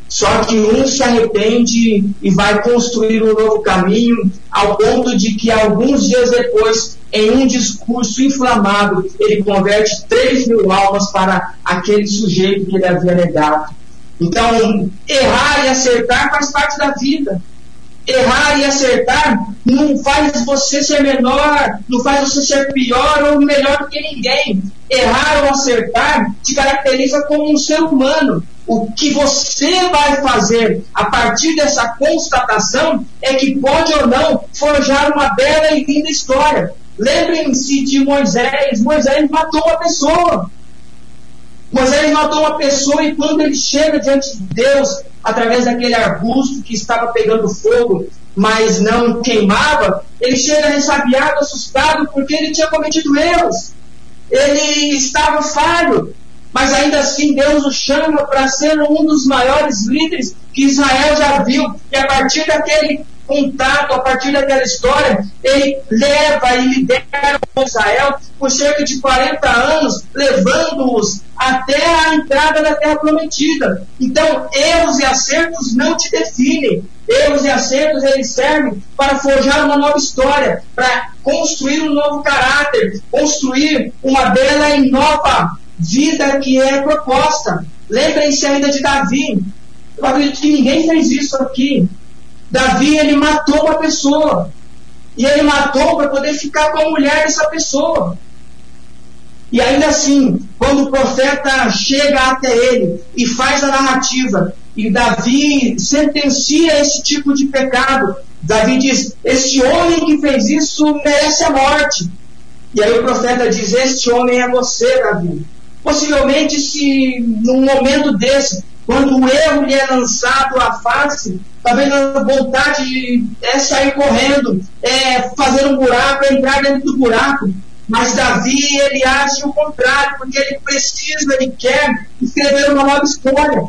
Só que um se arrepende e vai construir um novo caminho, ao ponto de que alguns dias depois, em um discurso inflamado, ele converte 3 mil almas para aquele sujeito que ele havia negado. Então, errar e acertar faz parte da vida. Errar e acertar não faz você ser menor, não faz você ser pior ou melhor do que ninguém. Errar ou acertar te caracteriza como um ser humano. O que você vai fazer a partir dessa constatação é que pode ou não forjar uma bela e linda história. Lembrem-se de Moisés. Moisés matou uma pessoa. Moisés matou uma pessoa e quando ele chega diante de Deus, através daquele arbusto que estava pegando fogo, mas não queimava, ele chega ressabiado, assustado, porque ele tinha cometido erros. Ele estava falho, mas ainda assim Deus o chama para ser um dos maiores líderes que Israel já viu. E a partir daquele contato, a partir daquela história, ele leva e lidera Israel por cerca de 40 anos, levando-os até a entrada da terra prometida. Então, erros e acertos não te definem. Erros e acertos eles servem para forjar uma nova história, para construir um novo caráter, construir uma bela e nova vida que é proposta. Lembrem-se ainda de Davi. Eu acredito que ninguém fez isso aqui. Davi, ele matou uma pessoa. E ele matou para poder ficar com a mulher dessa pessoa. E ainda assim, quando o profeta chega até ele e faz a narrativa, e Davi sentencia esse tipo de pecado, Davi diz: Este homem que fez isso merece a morte. E aí o profeta diz: Este homem é você, Davi. Possivelmente, se num momento desse, quando o erro lhe é lançado à face, talvez a vontade é sair correndo, é fazer um buraco, é entrar dentro do buraco. Mas Davi, ele age o contrário, porque ele precisa, ele quer escrever uma nova história.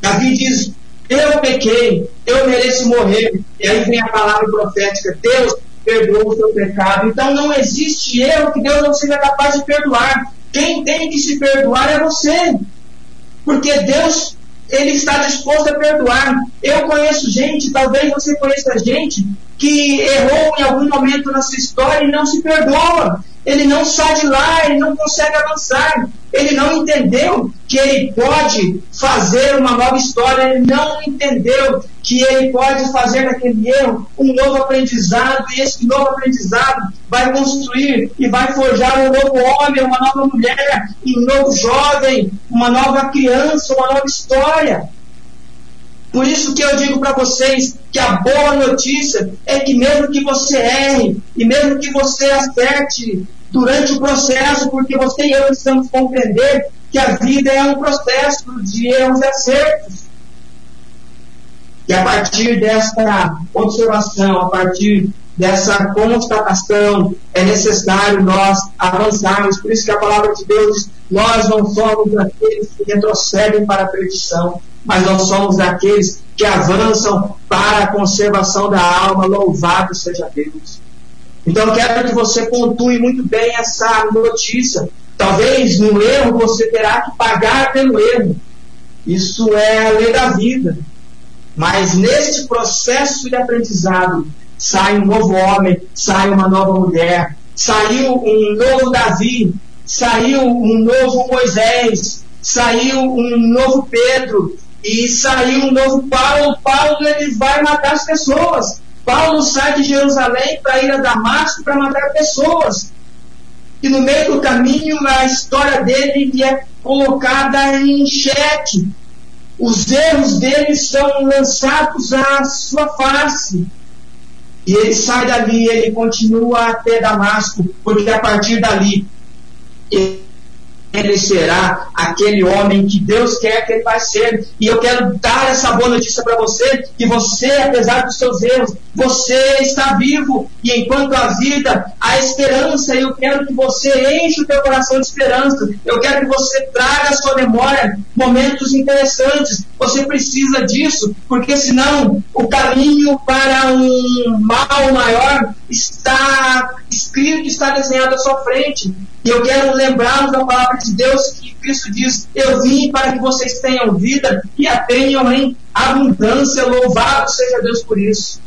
Davi diz: Eu pequei, eu mereço morrer. E aí vem a palavra profética: Deus perdoou o seu pecado. Então não existe erro que Deus não seja capaz de perdoar. Quem tem que se perdoar é você. Porque Deus, Ele está disposto a perdoar. Eu conheço gente, talvez você conheça gente, que errou em algum momento na sua história e não se perdoa ele não sai de lá, ele não consegue avançar. Ele não entendeu que ele pode fazer uma nova história, ele não entendeu que ele pode fazer daquele erro um novo aprendizado, e esse novo aprendizado vai construir e vai forjar um novo homem, uma nova mulher, um novo jovem, uma nova criança, uma nova história. Por isso que eu digo para vocês que a boa notícia é que mesmo que você erre e mesmo que você acerte durante o processo, porque você e eu precisamos compreender que a vida é um processo de erros e acertos. E a partir desta observação, a partir dessa constatação, é necessário nós avançarmos. Por isso que a palavra de Deus nós não somos aqueles que retrocedem para a perdição, mas nós somos aqueles que avançam para a conservação da alma. Louvado seja Deus. Então quero que você pontue muito bem essa notícia. Talvez no erro você terá que pagar pelo erro. Isso é a lei da vida. Mas neste processo de aprendizado sai um novo homem, sai uma nova mulher, saiu um novo Davi, saiu um novo Moisés, saiu um novo Pedro e saiu um novo Paulo. Paulo ele vai matar as pessoas. Paulo sai de Jerusalém para ir a Damasco para matar pessoas. E no meio do caminho a história dele é colocada em xeque. Os erros dele são lançados à sua face. E ele sai dali, ele continua até Damasco, porque a partir dali ele será aquele homem que Deus quer que ele vai ser. E eu quero dar essa boa notícia para você, que você, apesar dos seus erros, você está vivo. E enquanto a vida, a esperança, eu quero que você enche o teu coração de esperança. Eu quero que você traga à sua memória momentos interessantes. Você precisa disso, porque senão o caminho para um mal maior está escrito, está desenhado à sua frente. E eu quero lembrar-nos da palavra de Deus que Cristo diz: Eu vim para que vocês tenham vida e a tenham em abundância. Louvado seja Deus por isso.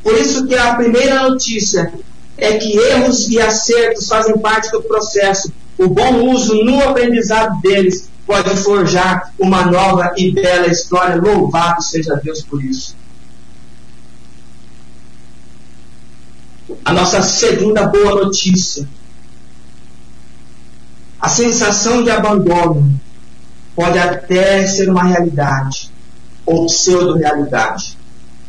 Por isso que a primeira notícia é que erros e acertos fazem parte do processo. O bom uso no aprendizado deles pode forjar uma nova e bela história. Louvado seja Deus por isso. A nossa segunda boa notícia a sensação de abandono pode até ser uma realidade ou pseudo-realidade,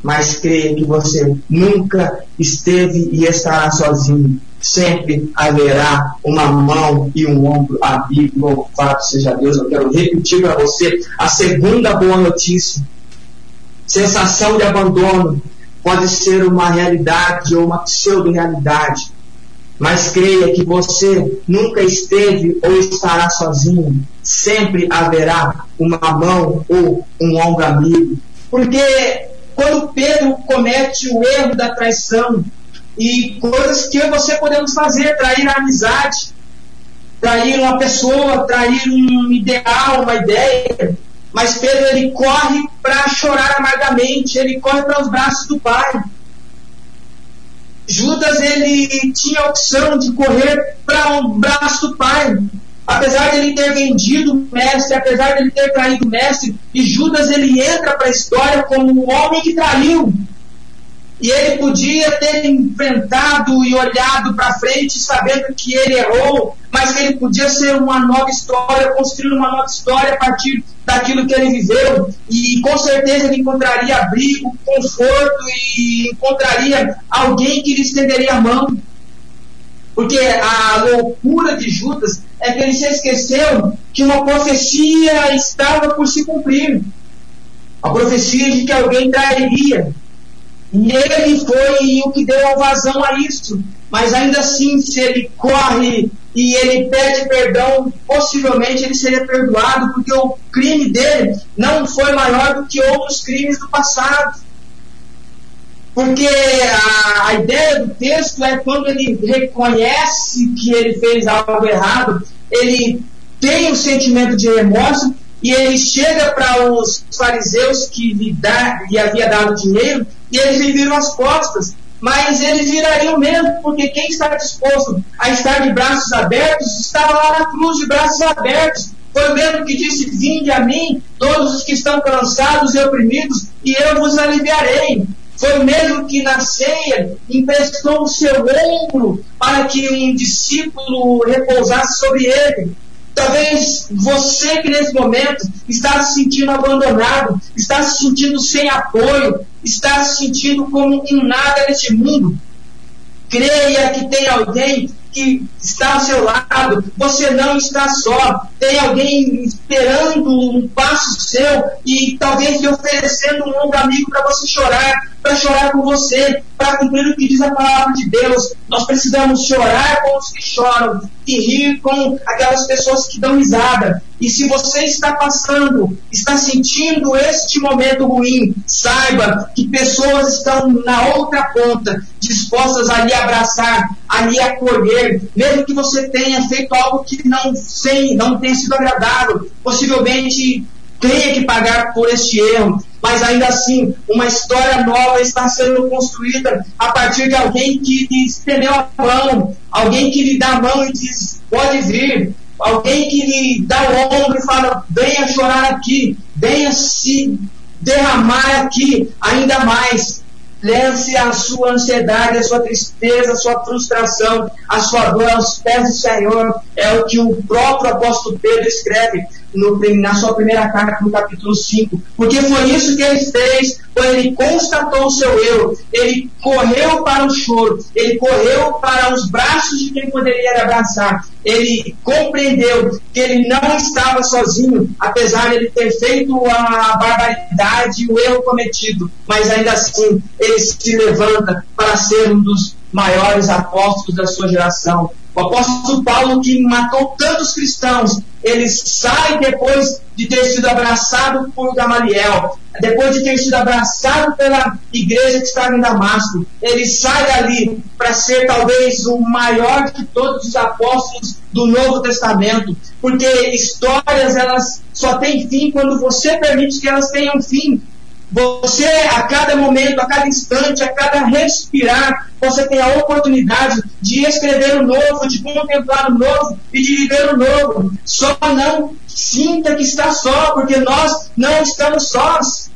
mas creia que você nunca esteve e estará sozinho. Sempre haverá uma mão e um ombro amigo. Louvado seja Deus. Eu quero repetir para você a segunda boa notícia. Sensação de abandono pode ser uma realidade ou uma pseudo-realidade, mas creia que você nunca esteve ou estará sozinho. Sempre haverá uma mão ou um ombro amigo. Porque quando Pedro comete o erro da traição e coisas que eu e você podemos fazer, trair a amizade, trair uma pessoa, trair um ideal, uma ideia, mas Pedro ele corre para chorar amargamente, ele corre para os braços do Pai. Judas ele tinha a opção de correr para o braço do pai. Apesar de ele ter vendido o mestre, apesar de ele ter traído o mestre, e Judas ele entra para a história como um homem que traiu. E ele podia ter enfrentado e olhado para frente, sabendo que ele errou, mas que ele podia ser uma nova história, construir uma nova história a partir daquilo que ele viveu. E com certeza ele encontraria abrigo, conforto e encontraria alguém que lhe estenderia a mão. Porque a loucura de Judas é que ele se esqueceu que uma profecia estava por se cumprir. A profecia de que alguém trairia. E ele foi o que deu a vazão a isso. Mas ainda assim, se ele corre e ele pede perdão, possivelmente ele seria perdoado, porque o crime dele não foi maior do que outros crimes do passado. Porque a, a ideia do texto é quando ele reconhece que ele fez algo errado, ele tem o um sentimento de remorso e ele chega para os fariseus que lhe, dá, lhe havia dado dinheiro e eles lhe viram as costas. Mas eles virariam mesmo, porque quem está disposto a estar de braços abertos estava lá na cruz de braços abertos. Foi o mesmo que disse: Vinde a mim, todos os que estão cansados e oprimidos, e eu vos aliviarei. Foi o mesmo que na ceia emprestou o seu ombro para que um discípulo repousasse sobre ele. Talvez você que nesse momento está se sentindo abandonado, está se sentindo sem apoio, está se sentindo como um nada neste mundo. Creia que tem alguém que está ao seu lado, você não está só. Tem alguém esperando um passo seu e talvez oferecendo um ombro amigo para você chorar, para chorar com você, para cumprir o que diz a palavra de Deus. Nós precisamos chorar com os que choram e rir com aquelas pessoas que dão risada. E se você está passando, está sentindo este momento ruim, saiba que pessoas estão na outra ponta, dispostas a lhe abraçar, a lhe acolher, mesmo que você tenha feito algo que não, sei, não tenha sido agradável, possivelmente tenha que pagar por este erro, mas ainda assim, uma história nova está sendo construída a partir de alguém que lhe estendeu a mão, alguém que lhe dá a mão e diz: pode vir, alguém que lhe dá o ombro e fala: venha chorar aqui, venha se derramar aqui ainda mais. Lance a sua ansiedade, a sua tristeza, a sua frustração, a sua dor aos pés do Senhor. É o que o próprio apóstolo Pedro escreve no, na sua primeira carta, no capítulo 5. Porque foi isso que ele fez quando ele constatou o seu erro. Ele correu para o choro, ele correu para os braços de quem poderia abraçar. Ele compreendeu que ele não estava sozinho, apesar de ele ter feito a barbaridade, o erro cometido. Mas ainda assim, ele se levanta para ser um dos maiores apóstolos da sua geração. O apóstolo Paulo, que matou tantos cristãos, ele sai depois de ter sido abraçado por Gamaliel, depois de ter sido abraçado pela igreja que estava em Damasco. Ele sai dali para ser talvez o maior de todos os apóstolos do Novo Testamento, porque histórias elas só têm fim quando você permite que elas tenham fim. Você, a cada momento, a cada instante, a cada respirar, você tem a oportunidade de escrever o novo, de contemplar o novo e de viver o novo. Só não sinta que está só, porque nós não estamos sós.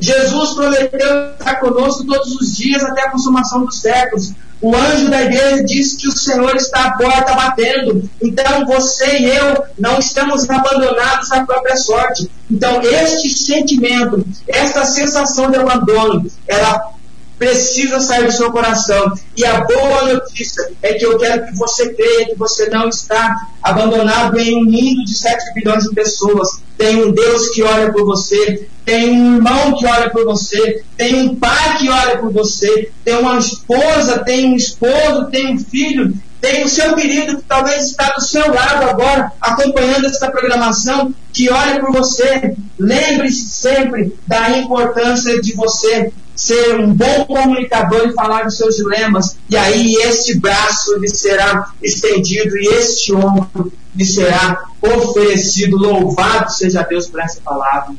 Jesus prometeu estar conosco todos os dias até a consumação dos séculos. O anjo da igreja diz que o Senhor está à porta batendo. Então você e eu não estamos abandonados à própria sorte. Então este sentimento, esta sensação de abandono, ela precisa sair do seu coração. E a boa notícia é que eu quero que você creia que você não está abandonado em um mundo de 7 bilhões de pessoas. Tem um Deus que olha por você, tem um irmão que olha por você, tem um pai que olha por você, tem uma esposa, tem um esposo, tem um filho, tem o seu querido que talvez está do seu lado agora, acompanhando essa programação, que olha por você. Lembre-se sempre da importância de você ser um bom comunicador e falar dos seus dilemas. E aí este braço lhe será estendido e este ombro lhe será oferecido. Louvado seja Deus por essa palavra.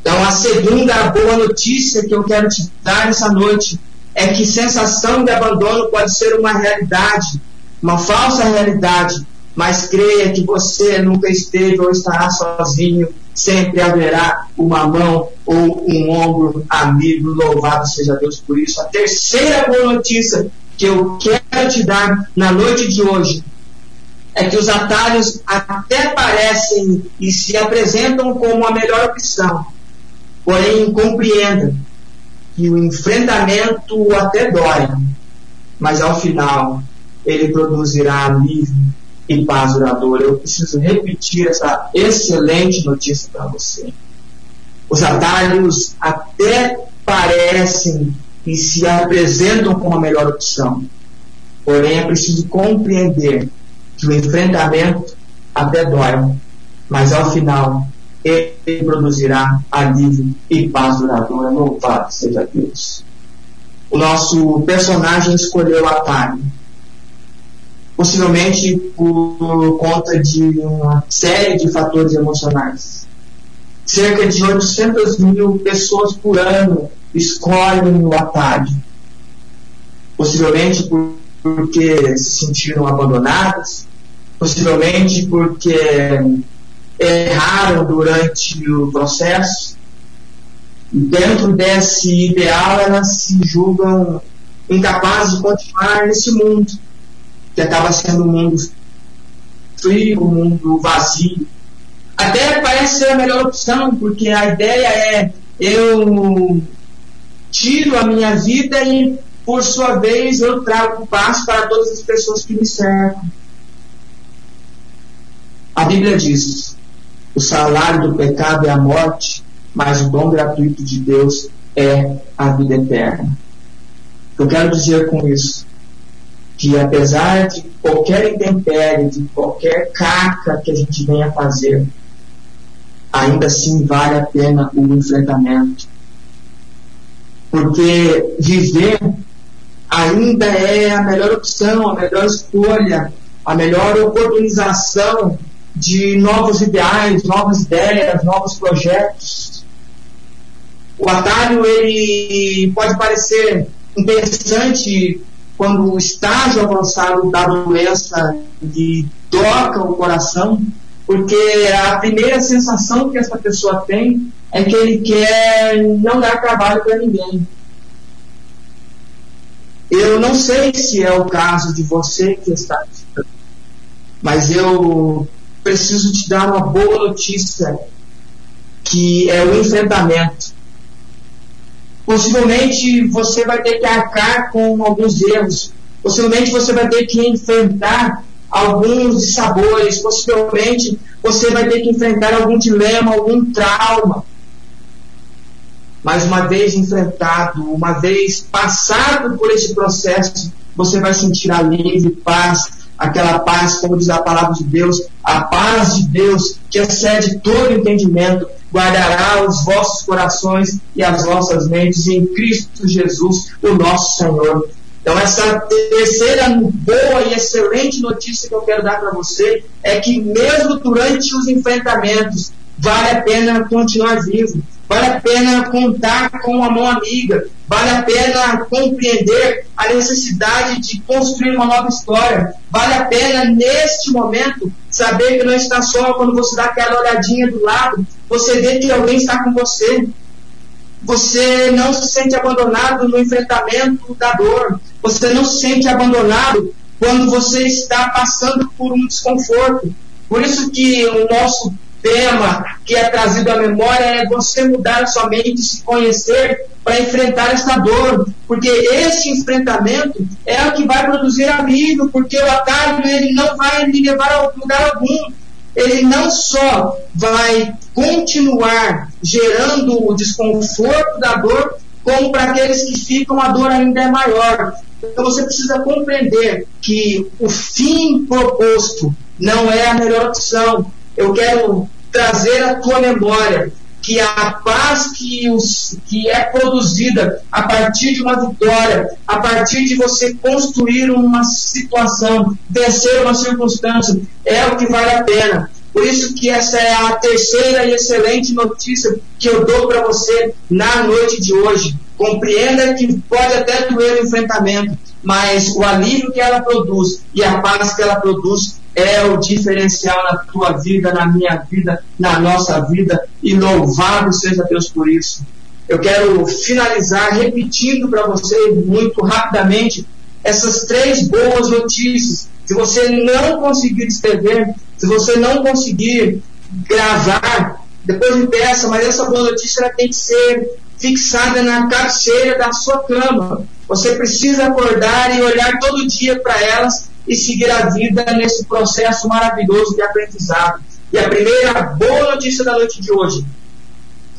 Então, a segunda boa notícia que eu quero te dar nessa noite é que sensação de abandono pode ser uma realidade, uma falsa realidade, mas creia que você nunca esteve ou estará sozinho, sempre haverá uma mão ou um ombro amigo, louvado seja Deus por isso. A terceira boa notícia que eu quero te dar na noite de hoje é que os atalhos até parecem e se apresentam como a melhor opção, porém compreenda que o enfrentamento até dói, mas ao final ele produzirá alívio e paz duradoura. Eu preciso repetir essa excelente notícia para você. Os atalhos até parecem e se apresentam como a melhor opção, porém é preciso compreender que o enfrentamento até dói, mas ao final ele produzirá alívio e paz duradoura. Louvado seja Deus. O nosso personagem escolheu atalho, possivelmente por conta de uma série de fatores emocionais. Cerca de 800 mil pessoas por ano escolhem o atalho, possivelmente porque se sentiram abandonadas, possivelmente porque erraram durante o processo. Dentro desse ideal, elas se julgam incapazes de continuar nesse mundo, que acaba sendo um mundo frio, um mundo vazio. Até parece ser a melhor opção, porque a ideia é eu tiro a minha vida e, por sua vez, eu trago paz para todas as pessoas que me cercam. A Bíblia diz: o salário do pecado é a morte, mas o dom gratuito de Deus é a vida eterna. Eu quero dizer com isso que apesar de qualquer intempérie, de qualquer caca que a gente venha fazer, ainda assim vale a pena o enfrentamento. Porque viver ainda é a melhor opção, a melhor escolha, a melhor oportunização de novos ideais, novas ideias, novos projetos. O atalho ele pode parecer interessante quando o estágio avançado da doença lhe toca o coração, porque a primeira sensação que essa pessoa tem é que ele quer não dar trabalho para ninguém. Eu não sei se é o caso de você que está mas eu preciso te dar uma boa notícia, que é o enfrentamento. Possivelmente você vai ter que arcar com alguns erros. Possivelmente você vai ter que enfrentar alguns sabores. Possivelmente você vai ter que enfrentar algum dilema, algum trauma. Mas uma vez enfrentado, uma vez passado por esse processo, você vai sentir alívio, paz, aquela paz, como diz a palavra de Deus, a paz de Deus que excede todo entendimento, guardará os vossos corações e as vossas mentes em Cristo Jesus, o nosso Senhor. Então, essa terceira boa e excelente notícia que eu quero dar para você é que, mesmo durante os enfrentamentos, vale a pena continuar vivo, vale a pena contar com uma mão amiga, vale a pena compreender a necessidade de construir uma nova história, vale a pena, neste momento, saber que não está só quando você dá aquela olhadinha do lado, você vê que alguém está com você. Você não se sente abandonado no enfrentamento da dor. Você não se sente abandonado quando você está passando por um desconforto. Por isso que o nosso tema que é trazido à memória é você mudar sua mente, se conhecer para enfrentar esta dor, porque esse enfrentamento é o que vai produzir alívio, porque o atalho ele não vai lhe levar a lugar algum. Ele não só vai continuar gerando o desconforto da dor, como para aqueles que ficam a dor ainda é maior. Então você precisa compreender que o fim proposto não é a melhor opção, eu quero trazer à tua memória que a paz que, os, que é produzida a partir de uma vitória, a partir de você construir uma situação, vencer uma circunstância, é o que vale a pena. Por isso que essa é a terceira e excelente notícia que eu dou para você na noite de hoje. Compreenda que pode até doer o enfrentamento, mas o alívio que ela produz e a paz que ela produz é o diferencial na tua vida, na minha vida, na nossa vida, e louvado seja Deus por isso. Eu quero finalizar repetindo para você muito rapidamente essas três boas notícias. Se você não conseguir escrever, se você não conseguir gravar, depois me peça, mas essa boa notícia tem que ser fixada na cabeceira da sua cama. Você precisa acordar e olhar todo dia para elas e seguir a vida nesse processo maravilhoso de aprendizado. E a primeira boa notícia da noite de hoje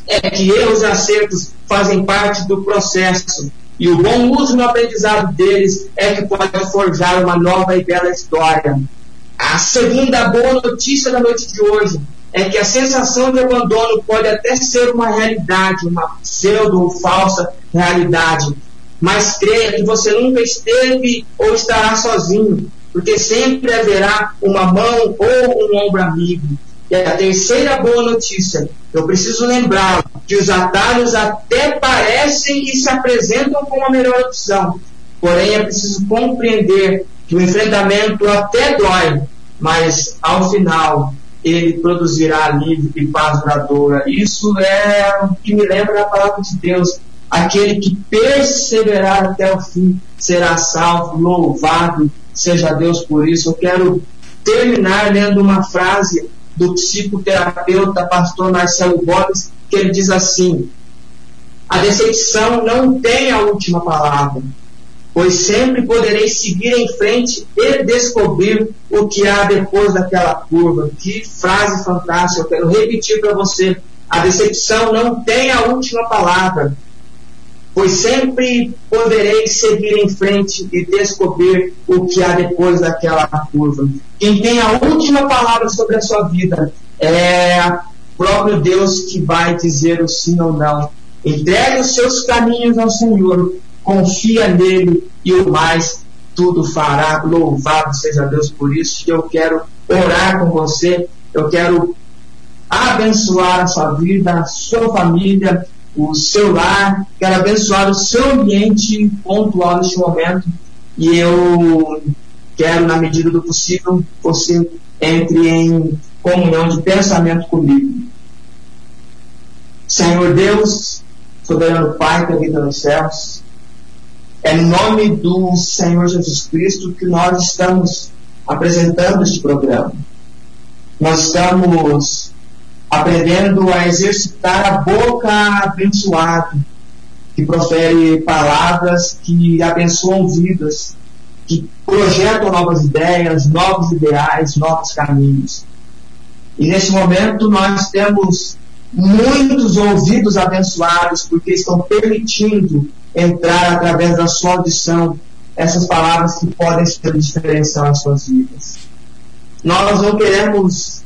é que erros e acertos fazem parte do processo. E o bom uso no aprendizado deles é que pode forjar uma nova e bela história. A segunda boa notícia da noite de hoje é que a sensação de abandono pode até ser uma realidade, uma pseudo ou falsa realidade, mas creia que você nunca esteve ou estará sozinho, porque sempre haverá uma mão ou um ombro amigo. E a terceira boa notícia, eu preciso lembrar que os atalhos até parecem e se apresentam como a melhor opção, porém é preciso compreender que o enfrentamento até dói, mas ao final ele produzirá alívio e paz duradoura. Isso é o que me lembra da palavra de Deus Aquele que perseverar até o fim será salvo, louvado seja Deus por isso. Eu quero terminar lendo uma frase do psicoterapeuta pastor Marcelo Gomes, que ele diz assim: A decepção não tem a última palavra, pois sempre poderei seguir em frente e descobrir o que há depois daquela curva. Que frase fantástica! Eu quero repetir para você: a decepção não tem a última palavra, pois sempre poderei seguir em frente e descobrir o que há depois daquela curva. Quem tem a última palavra sobre a sua vida é o próprio Deus que vai dizer o sim ou não. Entregue os seus caminhos ao Senhor, confia nele e o mais tudo fará. Louvado seja Deus por isso. Eu quero orar com você, eu quero abençoar a sua vida, a sua família, o seu lar, quero abençoar o seu ambiente pontual neste momento e eu quero, na medida do possível, você entre em comunhão de pensamento comigo. Senhor Deus, soberano Pai que habita nos céus, é no nome do Senhor Jesus Cristo que nós estamos apresentando este programa. nós estamos aprendendo a exercitar a boca abençoada, que profere palavras que abençoam vidas, que projetam novas ideias, novos ideais, novos caminhos. E nesse momento nós temos muitos ouvidos abençoados porque estão permitindo entrar através da sua audição essas palavras que podem ser diferencial nas suas vidas. Nós não queremos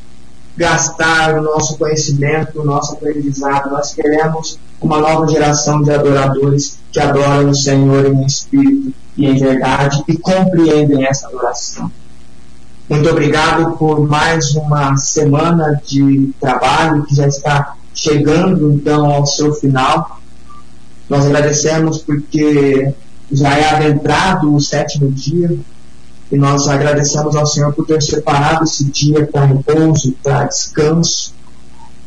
gastar o nosso conhecimento, o nosso aprendizado, nós queremos uma nova geração de adoradores que adoram o Senhor em espírito e em verdade e compreendem essa adoração. Muito obrigado por mais uma semana de trabalho que já está chegando então ao seu final. Nós agradecemos porque já é adentrado o sétimo dia e nós agradecemos ao Senhor por ter separado esse dia para repouso, para descanso.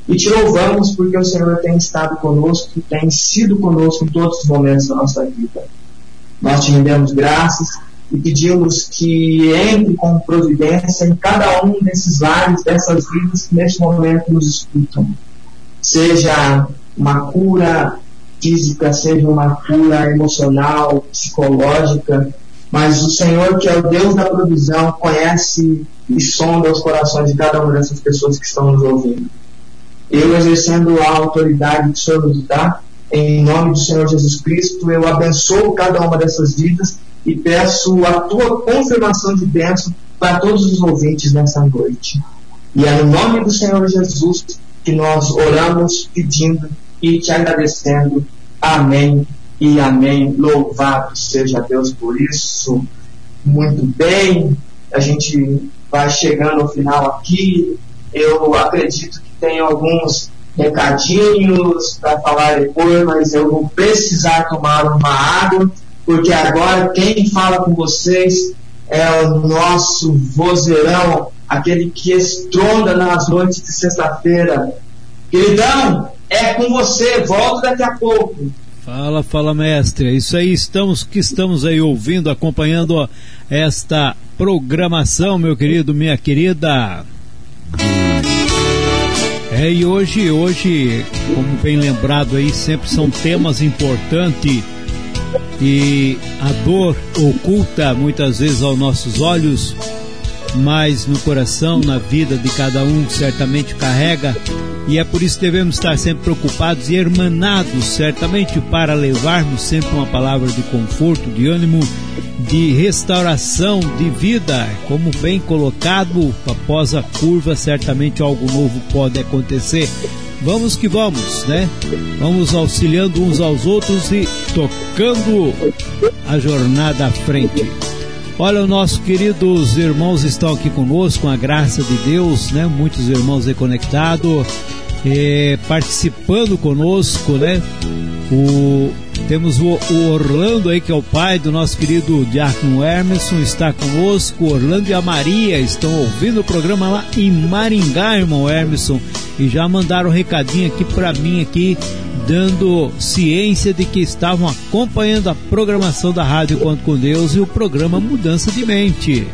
E te louvamos porque o Senhor tem estado conosco, tem sido conosco em todos os momentos da nossa vida. Nós te rendemos graças e pedimos que entre com providência em cada um desses lares, dessas vidas que neste momento nos escutam. Seja uma cura física, seja uma cura emocional, psicológica, mas o Senhor, que é o Deus da provisão, conhece e sonda os corações de cada uma dessas pessoas que estão nos ouvindo. Eu, exercendo a autoridade que o Senhor nos dá, em nome do Senhor Jesus Cristo, eu abençoo cada uma dessas vidas e peço a tua confirmação de bênção para todos os ouvintes nessa noite. E é no nome do Senhor Jesus que nós oramos pedindo e te agradecendo. Amém e amém. Louvado seja Deus por isso. Muito bem, a gente vai chegando ao final aqui. Eu acredito que tem alguns recadinhos para falar depois, mas eu vou precisar tomar uma água, porque agora quem fala com vocês é o nosso vozeirão, aquele que estronda nas noites de sexta-feira. Queridão, é com você, volto daqui a pouco. Fala, fala mestre. É isso aí, estamos que estamos aí ouvindo, acompanhando esta programação, meu querido, minha querida. É, e hoje, hoje, como bem lembrado aí, sempre são temas importantes e a dor oculta muitas vezes aos nossos olhos, mas no coração, na vida de cada um, certamente carrega e é por isso que devemos estar sempre preocupados e hermanados, certamente, para levarmos sempre uma palavra de conforto, de ânimo, de restauração, de vida. Como bem colocado, após a curva, certamente algo novo pode acontecer. Vamos que vamos, né? Vamos auxiliando uns aos outros e tocando a jornada à frente. Olha, os nossos queridos irmãos estão aqui conosco, com a graça de Deus, né? Muitos irmãos aí conectados, eh, participando conosco, né? O, temos o, o, Orlando aí, que é o pai do nosso querido Diácono Emerson, está conosco. Orlando e a Maria estão ouvindo o programa lá em Maringá, irmão Emerson. E já mandaram um recadinho aqui para mim aqui, dando ciência de que estavam acompanhando a programação da Rádio Conto com Deus e o programa Mudança de Mente.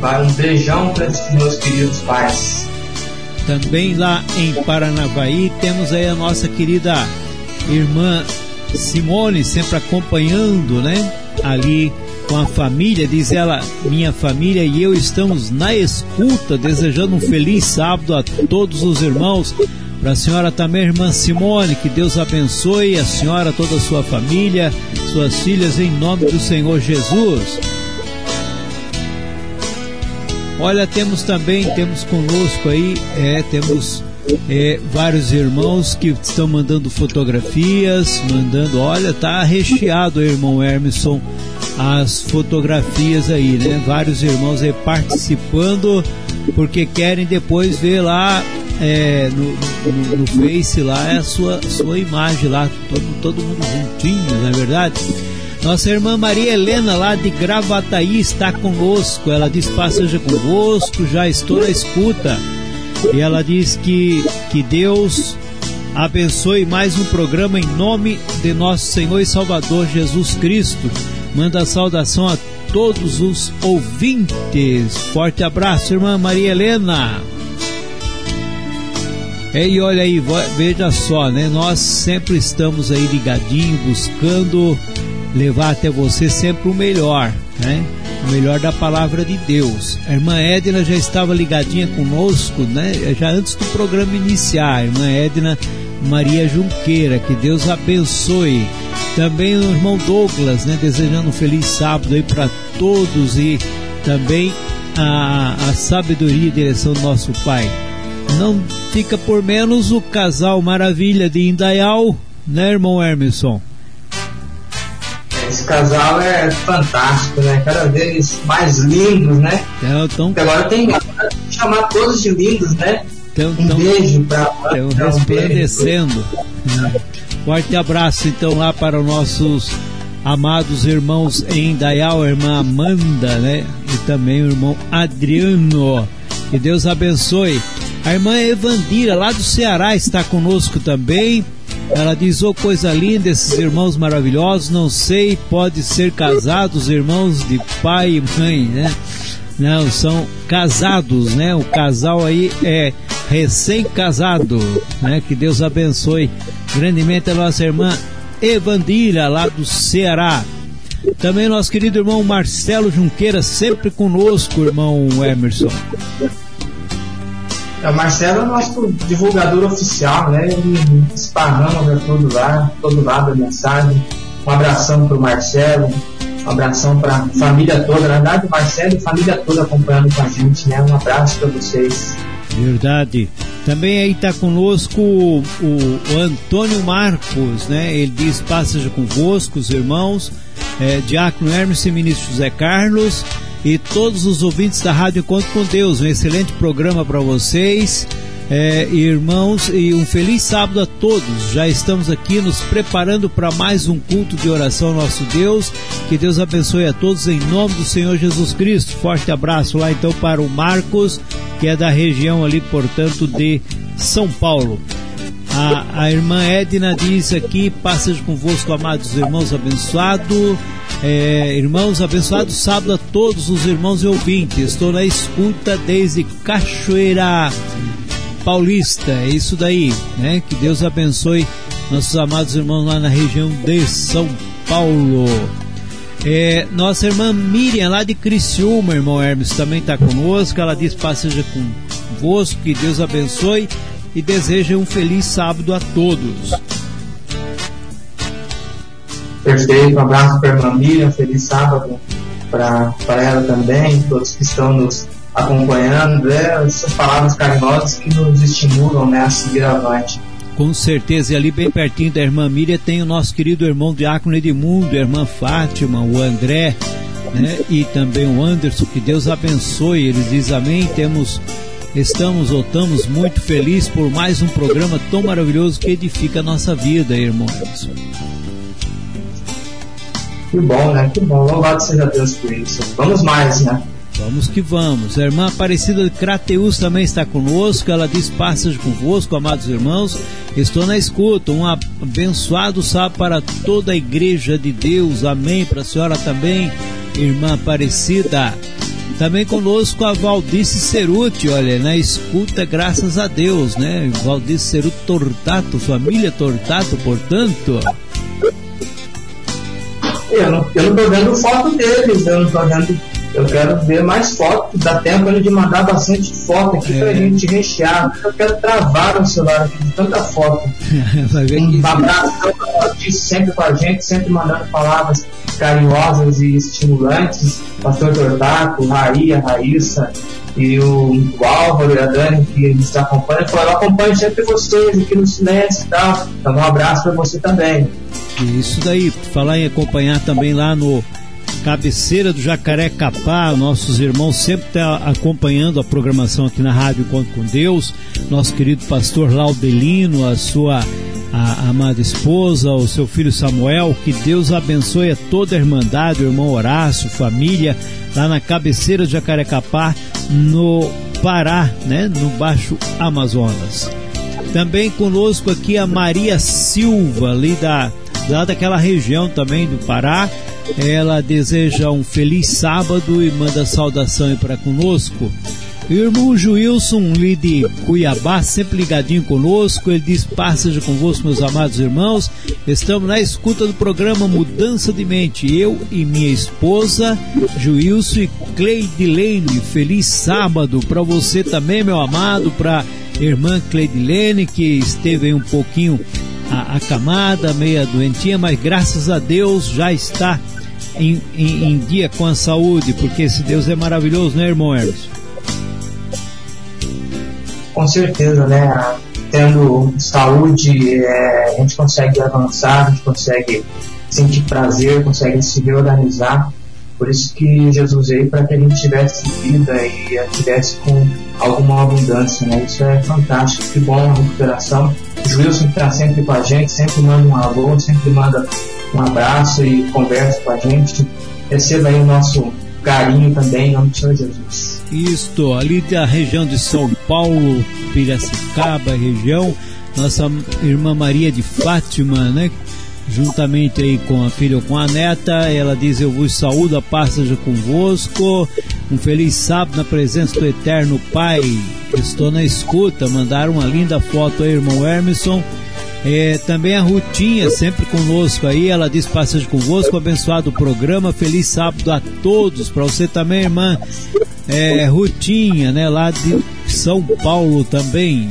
Vai um beijão para esses meus queridos pais. Também lá em Paranavaí temos aí a nossa querida irmã Simone, sempre acompanhando, né? Ali com a família, diz ela, minha família e eu estamos na escuta, desejando um feliz sábado a todos os irmãos. Para a senhora também, irmã Simone, que Deus abençoe a senhora, toda a sua família, suas filhas, em nome do Senhor Jesus. Olha, temos também, temos conosco aí, é, temos é, vários irmãos que estão mandando fotografias, mandando, olha, tá recheado, irmão Hermeson, as fotografias aí, né? Vários irmãos aí participando, porque querem depois ver lá é, no, no, no, Face lá a sua, sua imagem lá, todo, todo mundo juntinho, não é verdade? Nossa irmã Maria Helena, lá de Gravataí, está conosco. Ela diz: Paz seja convosco, já estou na escuta. E ela diz que, que Deus abençoe mais um programa em nome de nosso Senhor e Salvador Jesus Cristo. Manda saudação a todos os ouvintes. Forte abraço, irmã Maria Helena. E olha aí, veja só, né? Nós sempre estamos aí ligadinho, buscando levar até você sempre o melhor, né? O melhor da palavra de Deus. A irmã Edna já estava ligadinha conosco, né? Já antes do programa iniciar. A irmã Edna Maria Junqueira, que Deus abençoe. Também o irmão Douglas, né? Desejando um feliz sábado aí para todos e também a, a sabedoria e direção do nosso Pai. Não fica por menos o casal Maravilha de Indaial, né, irmão Hermeson? Esse casal é fantástico, né? Cada vez mais lindos, né? Então, então... Agora tem que chamar todos de lindos, né? Então, um então, beijo para Estão resplandecendo. Um Forte abraço então lá para os nossos amados irmãos em Dayal, irmã Amanda, né? E também o irmão Adriano. Que Deus abençoe. A irmã Evandira, lá do Ceará, está conosco também. Ela diz: Oh, coisa linda, esses irmãos maravilhosos. Não sei, pode ser casados, irmãos de pai e mãe, né? Não, são casados, né? O casal aí é recém-casado, né? Que Deus abençoe grandemente a nossa irmã Evandira, lá do Ceará. Também nosso querido irmão Marcelo Junqueira, sempre conosco, irmão Emerson. O Marcelo é nosso divulgador oficial, né? Ele esparrama todo lado, todo lado a mensagem. Um abração para o Marcelo, um abração para a família toda. Na verdade, o Marcelo e família toda acompanhando com a gente, né? Um abraço para vocês. Verdade. Também aí está conosco o, o, Antônio Marcos, né? Ele diz: Paz convosco, os irmãos, é, Diácono Hermes e Ministro José Carlos e todos os ouvintes da Rádio Encontro com Deus. Um excelente programa para vocês. É, irmãos, e um feliz sábado a todos. Já estamos aqui nos preparando para mais um culto de oração ao nosso Deus. Que Deus abençoe a todos em nome do Senhor Jesus Cristo. Forte abraço lá então para o Marcos, que é da região ali, portanto, de São Paulo. A, a irmã Edna diz aqui: Passagem convosco, amados irmãos, abençoado. É, irmãos, abençoado sábado a todos os irmãos e ouvintes. Estou na escuta desde Cachoeira Paulista. É isso daí, né? Que Deus abençoe nossos amados irmãos lá na região de São Paulo. É, nossa irmã Miriam, lá de Criciúma, irmão Hermes, também está conosco. Ela diz: Paz seja convosco, que Deus abençoe e deseja um feliz sábado a todos. Perfeito, um abraço para a irmã Miriam, feliz sábado para ela também, todos que estão nos acompanhando, né, essas palavras carinhosas que nos estimulam né, a seguir avante. Com certeza, e ali bem pertinho da irmã Miriam tem o nosso querido irmão Diácono Edmundo, a irmã Fátima, o André, né, e também o Anderson, que Deus abençoe, eles dizem amém, temos Estamos ou estamos muito felizes por mais um programa tão maravilhoso que edifica a nossa vida, irmãos. Que bom, né? Que bom. Louvado seja Deus por isso. Vamos mais, né? Vamos que vamos. A irmã Aparecida de Crateus também está conosco. Ela diz: Passas convosco, amados irmãos. Estou na escuta. Um abençoado sábado para toda a igreja de Deus. Amém. Para a senhora também, irmã Aparecida. Também conosco a Valdice Ceruti, olha, na escuta, graças a Deus, né? Valdice Ceruti Tortato, família Tortato, portanto. Eu não, tô vendo foto deles, eu não tô vendo. Eu quero ver mais fotos. Dá tempo de mandar bastante foto aqui é. pra gente rechear. Eu quero travar o celular aqui de tanta foto. um abraço sempre com a gente, sempre mandando palavras carinhosas e estimulantes. Pastor Tortaco, Raí, a Raíssa e o, o Álvaro e a Dani que nos acompanham. Falaram, eu acompanho sempre vocês aqui no silêncio e tal. Então um abraço para você também. Isso daí, falar em acompanhar também lá no cabeceira do Jacaré Capá, nossos irmãos sempre tá acompanhando a programação aqui na Rádio Encontro com Deus, nosso querido pastor Laudelino, a sua a, a amada esposa, o seu filho Samuel, que Deus abençoe a toda a Irmandade, o irmão Horácio, família, lá na cabeceira do Jacarecapá, no Pará, né, no Baixo Amazonas. Também conosco aqui a Maria Silva, ali da, lá daquela região também do Pará, Ela deseja um feliz sábado e manda saudação para conosco. Irmão Juilson, de Cuiabá, sempre ligadinho conosco, ele diz: Paz convosco, meus amados irmãos. Estamos na escuta do programa Mudança de Mente. Eu e minha esposa, Juilson e Cleidilene. Feliz sábado para você também, meu amado, para irmã Cleidilene, que esteve aí um pouquinho acamada, meia doentinha, mas graças a Deus já está em, em, em, dia com a saúde, porque esse Deus é maravilhoso, né, irmão Hermes? com certeza, né? Tendo saúde, é, a gente consegue avançar, a gente consegue sentir prazer, consegue se reorganizar. Por isso que Jesus veio para que a gente tivesse vida e tivesse com alguma abundância, né? Isso é fantástico, que bom a recuperação. O Wilson está sempre com a gente, sempre manda um alô, sempre manda um abraço e conversa com a gente. Receba aí o nosso carinho também, em nome do Senhor Jesus. Isto, ali da região de São Paulo, Piracicaba, região, nossa irmã Maria de Fátima, né? Juntamente aí com a filha ou com a neta, ela diz: Eu vos saúdo, a paz seja convosco. Um feliz sábado na presença do Eterno Pai. Estou na escuta. Mandaram uma linda foto aí, irmão Hermeson é, também a Rutinha, sempre conosco aí, ela diz passagem convosco, abençoado o programa, feliz sábado a todos, para você também, irmã é, Rutinha, né, lá de São Paulo também.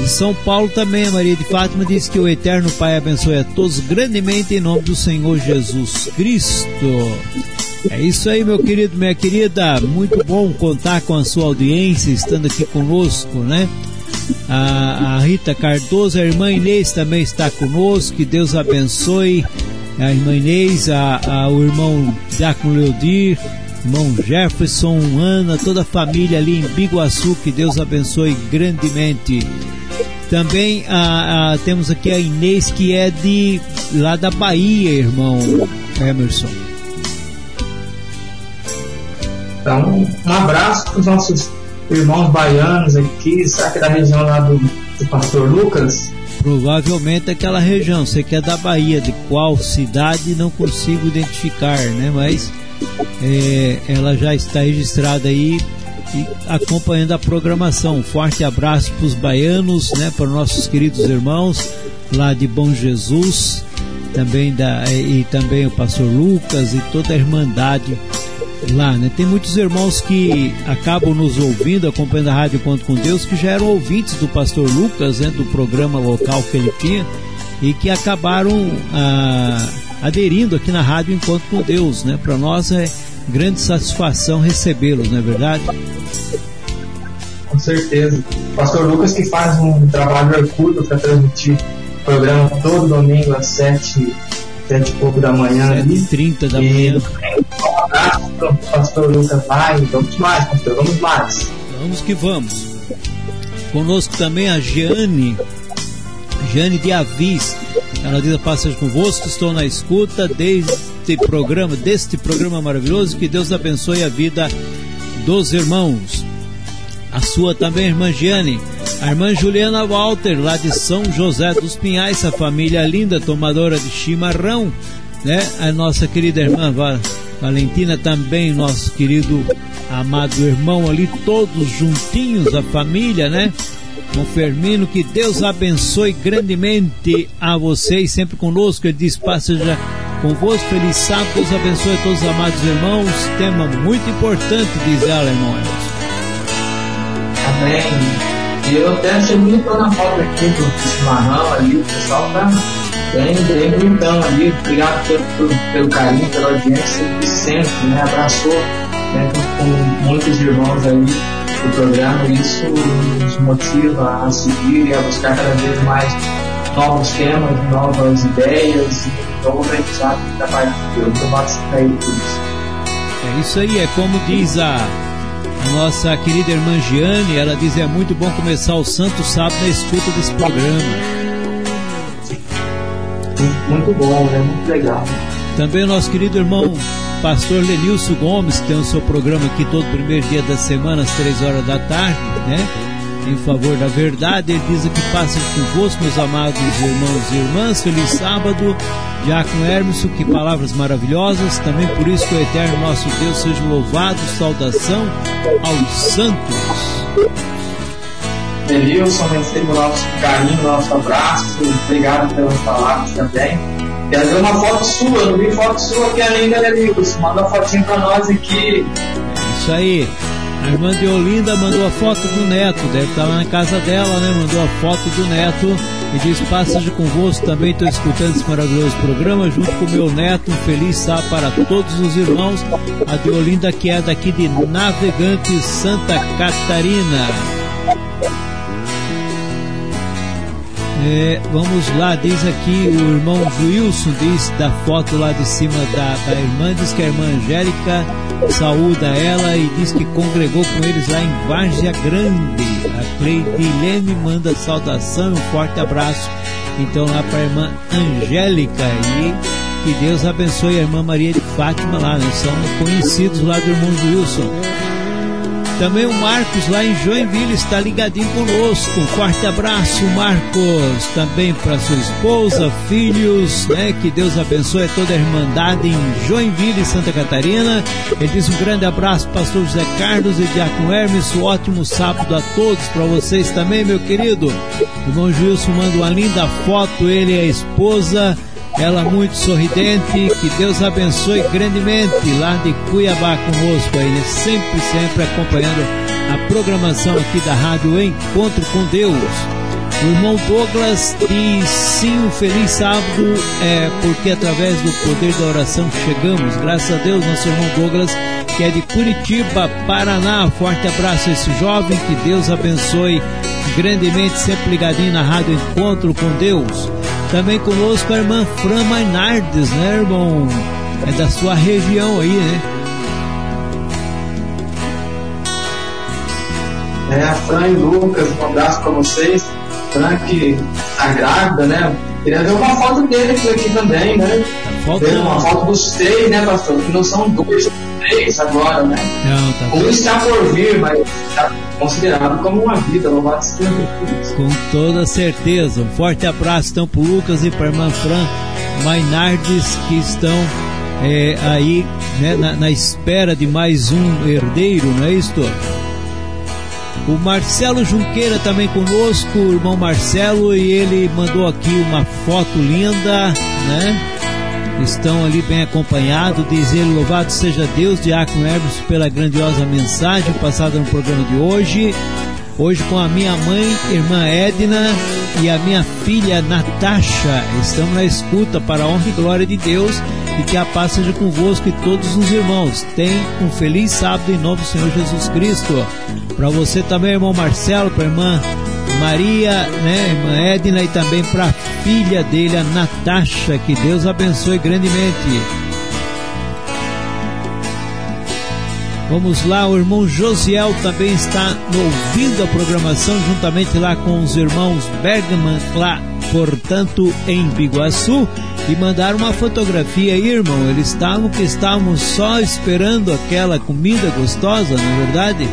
De São Paulo também, a Maria de Fátima diz que o Eterno Pai abençoe a todos grandemente em nome do Senhor Jesus Cristo. É isso aí, meu querido, minha querida. Muito bom contar com a sua audiência, estando aqui conosco, né? A, a Rita Cardoso, a irmã Inês também está conosco, que Deus abençoe. A irmã Inês, a, a, o irmão Diácono Leodir, irmão Jefferson, Ana, toda a família ali em Biguaçu, que Deus abençoe grandemente. Também a, a, temos aqui a Inês, que é de lá da Bahia, irmão Emerson. Então, um abraço para os nossos irmãos baianos aqui, será é da região lá do, do pastor Lucas? Provavelmente aquela região, você que é da Bahia, de qual cidade não consigo identificar, né? Mas é, ela já está registrada aí e acompanhando a programação. Um forte abraço para os baianos, né? Para os nossos queridos irmãos lá de Bom Jesus, também da e também o pastor Lucas e toda a irmandade lá, né? Tem muitos irmãos que acabam nos ouvindo, acompanhando a Rádio Conto com Deus, que já eram ouvintes do pastor Lucas, né, do programa local que ele tinha, e que acabaram ah, aderindo aqui na Rádio Encontro com Deus, né? Para nós é grande satisfação recebê-los, não é verdade? Com certeza. Pastor Lucas que faz um trabalho hercúleo para transmitir o programa todo domingo às sete, sete e pouco da manhã. Sete e trinta da manhã. O pastor Lucas vai, vamos mais, pastor, vamos mais. Vamos que vamos. Conosco também a Jeane, Jeane de Avis. Ela diz a passagem convosco, estou na escuta deste programa, deste programa maravilhoso, que Deus abençoe a vida dos irmãos. A sua também, irmã Giane, a irmã Juliana Walter, lá de São José dos Pinhais, a família linda, tomadora de chimarrão, né? A nossa querida irmã Valentina também, nosso querido amado irmão ali, todos juntinhos, a família, né? Com Fermino, que Deus abençoe grandemente a vocês, sempre conosco. Ele diz: Passa já convosco, feliz sábado, Deus abençoe a todos os amados irmãos. Tema muito importante, diz ela, irmão Amém. Eu até achei bonito na foto aqui do chimarrão ali, o pessoal tá bem, bem bonitão ali. Obrigado pelo, pelo, carinho, pela audiência de sempre, né? Abraçou né, com muitos irmãos aí do programa isso nos motiva a seguir e a buscar cada vez mais novos temas, novas ideias e novo aprendizado da parte de Deus. Eu gosto aí por isso. É isso aí, é como diz a, a nossa querida irmã Giane, ela diz é muito bom começar o Santo Sábado na escuta desse programa. Muito bom, né? Muito legal. Também nosso querido irmão pastor Lenilson Gomes, que tem o seu programa aqui todo primeiro dia da semana, às três horas da tarde, né? em favor da verdade. Ele diz aqui: passem convosco, meus amados irmãos e irmãs. Feliz sábado. Diácono Hermes, que palavras maravilhosas. Também por isso que o eterno nosso Deus seja louvado. Saudação aos santos. Denilson, recebo o nosso carinho, nosso abraço. Obrigado pelas palavras também. Quero ver uma foto sua, não vi foto sua aqui ainda, Denilson. Manda uma fotinha pra nós aqui. Isso aí. A irmã de Olinda mandou a foto do neto, deve estar lá na casa dela, né? Mandou a foto do neto e diz: Passeja convosco, também estou escutando esse maravilhoso programa junto com meu neto. Um feliz sábado para todos os irmãos. A de Olinda, que é daqui de Navegante, Santa Catarina. É, vamos lá, diz aqui o irmão Wilson, diz da foto lá de cima da, da irmã, diz que a irmã Angélica saúda ela e diz que congregou com eles lá em Várzea Grande. A Cleidilene manda saudação um forte abraço. Então lá para a irmã Angélica e que Deus abençoe a irmã Maria de Fátima lá, né? São conhecidos lá do irmão Wilson. Também o Marcos lá em Joinville está ligadinho conosco. Um forte abraço, Marcos. Também para sua esposa, filhos, né? Que Deus abençoe toda a irmandade em Joinville, Santa Catarina. Ele diz um grande abraço, pastor José Carlos e Diácono Hermes. Um ótimo sábado a todos, para vocês também, meu querido. Irmão Gilson manda uma linda foto, ele e a esposa ela muito sorridente, que Deus abençoe grandemente lá de Cuiabá conosco aí, né? sempre, sempre acompanhando a programação aqui da Rádio Encontro com Deus. O irmão Douglas diz sim, um feliz sábado, é, porque através do poder da oração chegamos. Graças a Deus, nosso irmão Douglas, que é de Curitiba, Paraná. Forte abraço a esse jovem, que Deus abençoe grandemente, sempre ligadinho na Rádio Encontro com Deus. Também conosco a irmã Fran Mainardes, né, irmão? É da sua região aí, né? É, a Fran e Lucas, um abraço para vocês. Fran que tá grávida, né? Queria ver uma foto dele aqui também, né? Ver uma foto dos três, né, pastor? Que não são dois, três agora, né? Não, tá um está por vir, mas está considerado como uma vida, louvado seja Deus. Com toda certeza. Um forte abraço então para o Lucas e para a irmã Fran Mainardes que estão é, aí né, na, na, espera de mais um herdeiro, não é isto? O Marcelo Junqueira também conosco, o irmão Marcelo, e ele mandou aqui uma foto linda, né? Estão ali bem acompanhados, diz ele, louvado seja Deus, Diácono Hermes, pela grandiosa mensagem passada no programa de hoje. Hoje com a minha mãe, irmã Edna, e a minha filha Natasha. Estamos na escuta para a honra e glória de Deus e que a paz seja convosco e todos os irmãos. Tem um feliz sábado em nome do Senhor Jesus Cristo. Para você também, irmão Marcelo, para a irmã Maria, né, irmã Edna e também para a filha dele, a Natasha. Que Deus abençoe grandemente. Vamos lá, o irmão Josiel também está ouvindo a programação juntamente lá com os irmãos Bergman lá, portanto, em Biguaçu e mandaram uma fotografia aí, irmão. Eles estavam que estávamos só esperando aquela comida gostosa, não é verdade?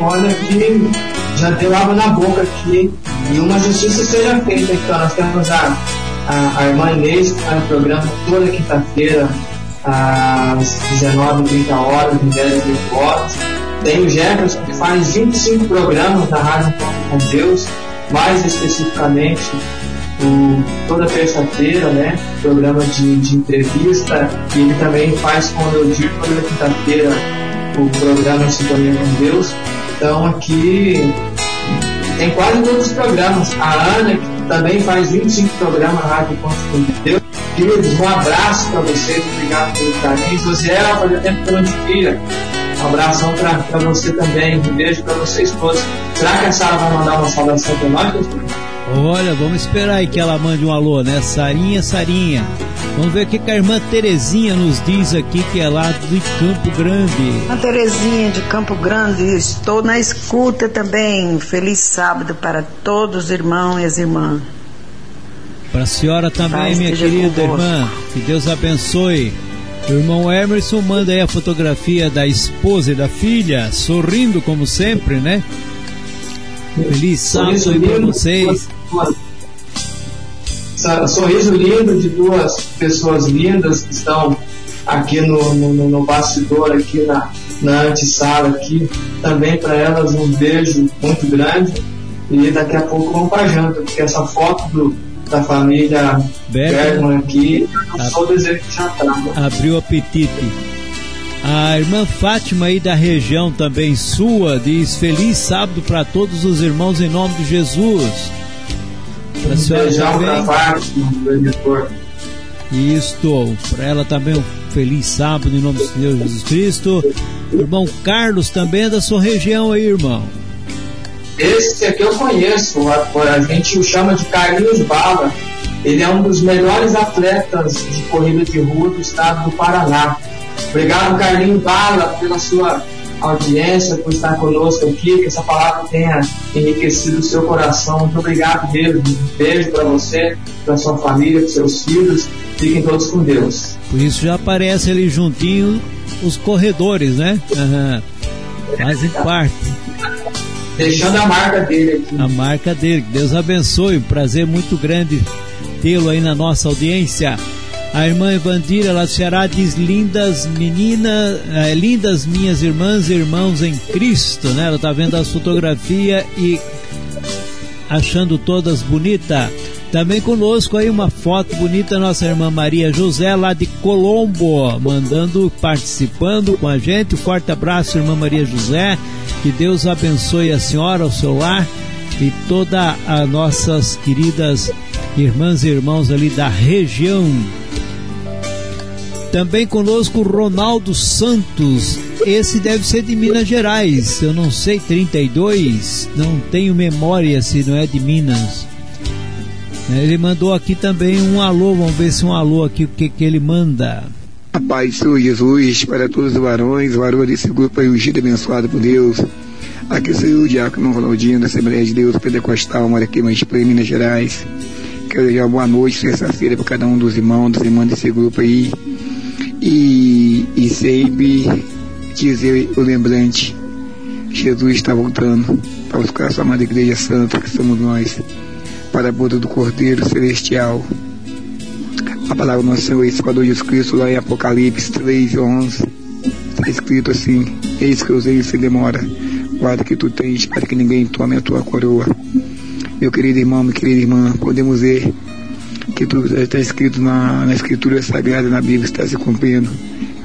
Olha aqui, já deu água na boca aqui. E uma justiça seja feita aqui, Nós temos a, a, a irmã Inês que está no programa toda quinta-feira, às 19h30 horas, em 10 horas. Tem o Jefferson que faz 25 programas na Rádio com Deus, mais especificamente o, toda terça-feira, né? Programa de, de, entrevista. E ele também faz com o Edir toda quinta-feira o programa Sintonia com Deus. Então aqui tem quase todos os programas. A Ana, que também faz 25 programas na Rádio com Deus. Queridos, um abraço para vocês, obrigado pelo carinho. José, fazia tempo que eu não te via. Um abração para você também, um beijo para vocês todos. Será que a Sara vai mandar uma saudação para nós? Olha, vamos esperar aí que ela mande um alô, né? Sarinha, Sarinha. Vamos ver o que a irmã Terezinha nos diz aqui, que é lá de Campo Grande. A Terezinha de Campo Grande, estou na escuta também. Feliz sábado para todos os irmãos e as irmãs. Para a senhora também, minha querida irmã. Que Deus abençoe. O irmão Emerson manda aí a fotografia da esposa e da filha, sorrindo como sempre, né? Feliz sábado aí para vocês. Sorriso lindo de duas pessoas lindas que estão aqui no, no, no bastidor, aqui na, na antessala aqui. Também para elas um beijo muito grande. E daqui a pouco vamos para janta, porque essa foto do, da família Bergman aqui, eu só desejo de jantar. Né? Abriu o apetite. A irmã Fátima aí da região também sua diz feliz sábado para todos os irmãos em nome de Jesus. Para a senhora também. Fátima, Isto, para ela também um feliz sábado em nome de Deus Jesus Cristo. O irmão Carlos também é da sua região aí, irmão. Esse aqui eu conheço, a, gente o chama de Carlinhos Bala. Ele é um dos melhores atletas de corrida de rua do estado do Paraná. Obrigado, Carlinhos Bala, pela sua audiência, por estar conosco aqui, que essa palavra tenha enriquecido o seu coração. Muito obrigado mesmo. Um beijo para você, para sua família, para seus filhos. Fiquem todos com Deus. Por isso já aparece ali juntinho os corredores, né? Uhum. Fazem parte. Deixando a marca dele aqui. A marca dele. Deus abençoe. Prazer muito grande tê-lo aí na nossa audiência. A irmã Evandira lá do diz: lindas meninas, é, lindas minhas irmãs e irmãos em Cristo, né? Ela está vendo a fotografia e achando todas bonitas. Também conosco aí uma foto bonita, nossa irmã Maria José, lá de Colombo, mandando, participando com a gente. Um forte abraço, irmã Maria José. Que Deus abençoe a senhora, o seu lar e todas as nossas queridas irmãs e irmãos ali da região. Também conosco Ronaldo Santos. Esse deve ser de Minas Gerais. Eu não sei, 32. Não tenho memória se não é de Minas. Ele mandou aqui também um alô, vamos ver se um alô aqui, o que, que ele manda. A paz do Jesus para todos os varões, varões desse grupo ungido e abençoado por Deus. Aqui sou o Diácono Ronaldinho, da Assembleia de Deus Pentecostal, mora aqui em Minas Gerais. Quero desejar boa noite, sexta-feira, para cada um dos irmãos, das irmãs desse grupo aí. E, e sempre dizer o lembrante, Jesus está voltando para buscar a sua amada igreja santa, que somos nós para a boda do Cordeiro Celestial. A palavra do nosso Senhor e Salvador Jesus Cristo, lá em Apocalipse 3, 11, está escrito assim: Eis que eu usei sem demora, guarda que tu tens, para que ninguém tome a tua coroa. Meu querido irmão, minha querida irmã, podemos ver que está escrito na, na Escritura Sagrada, na Bíblia, está se cumprindo.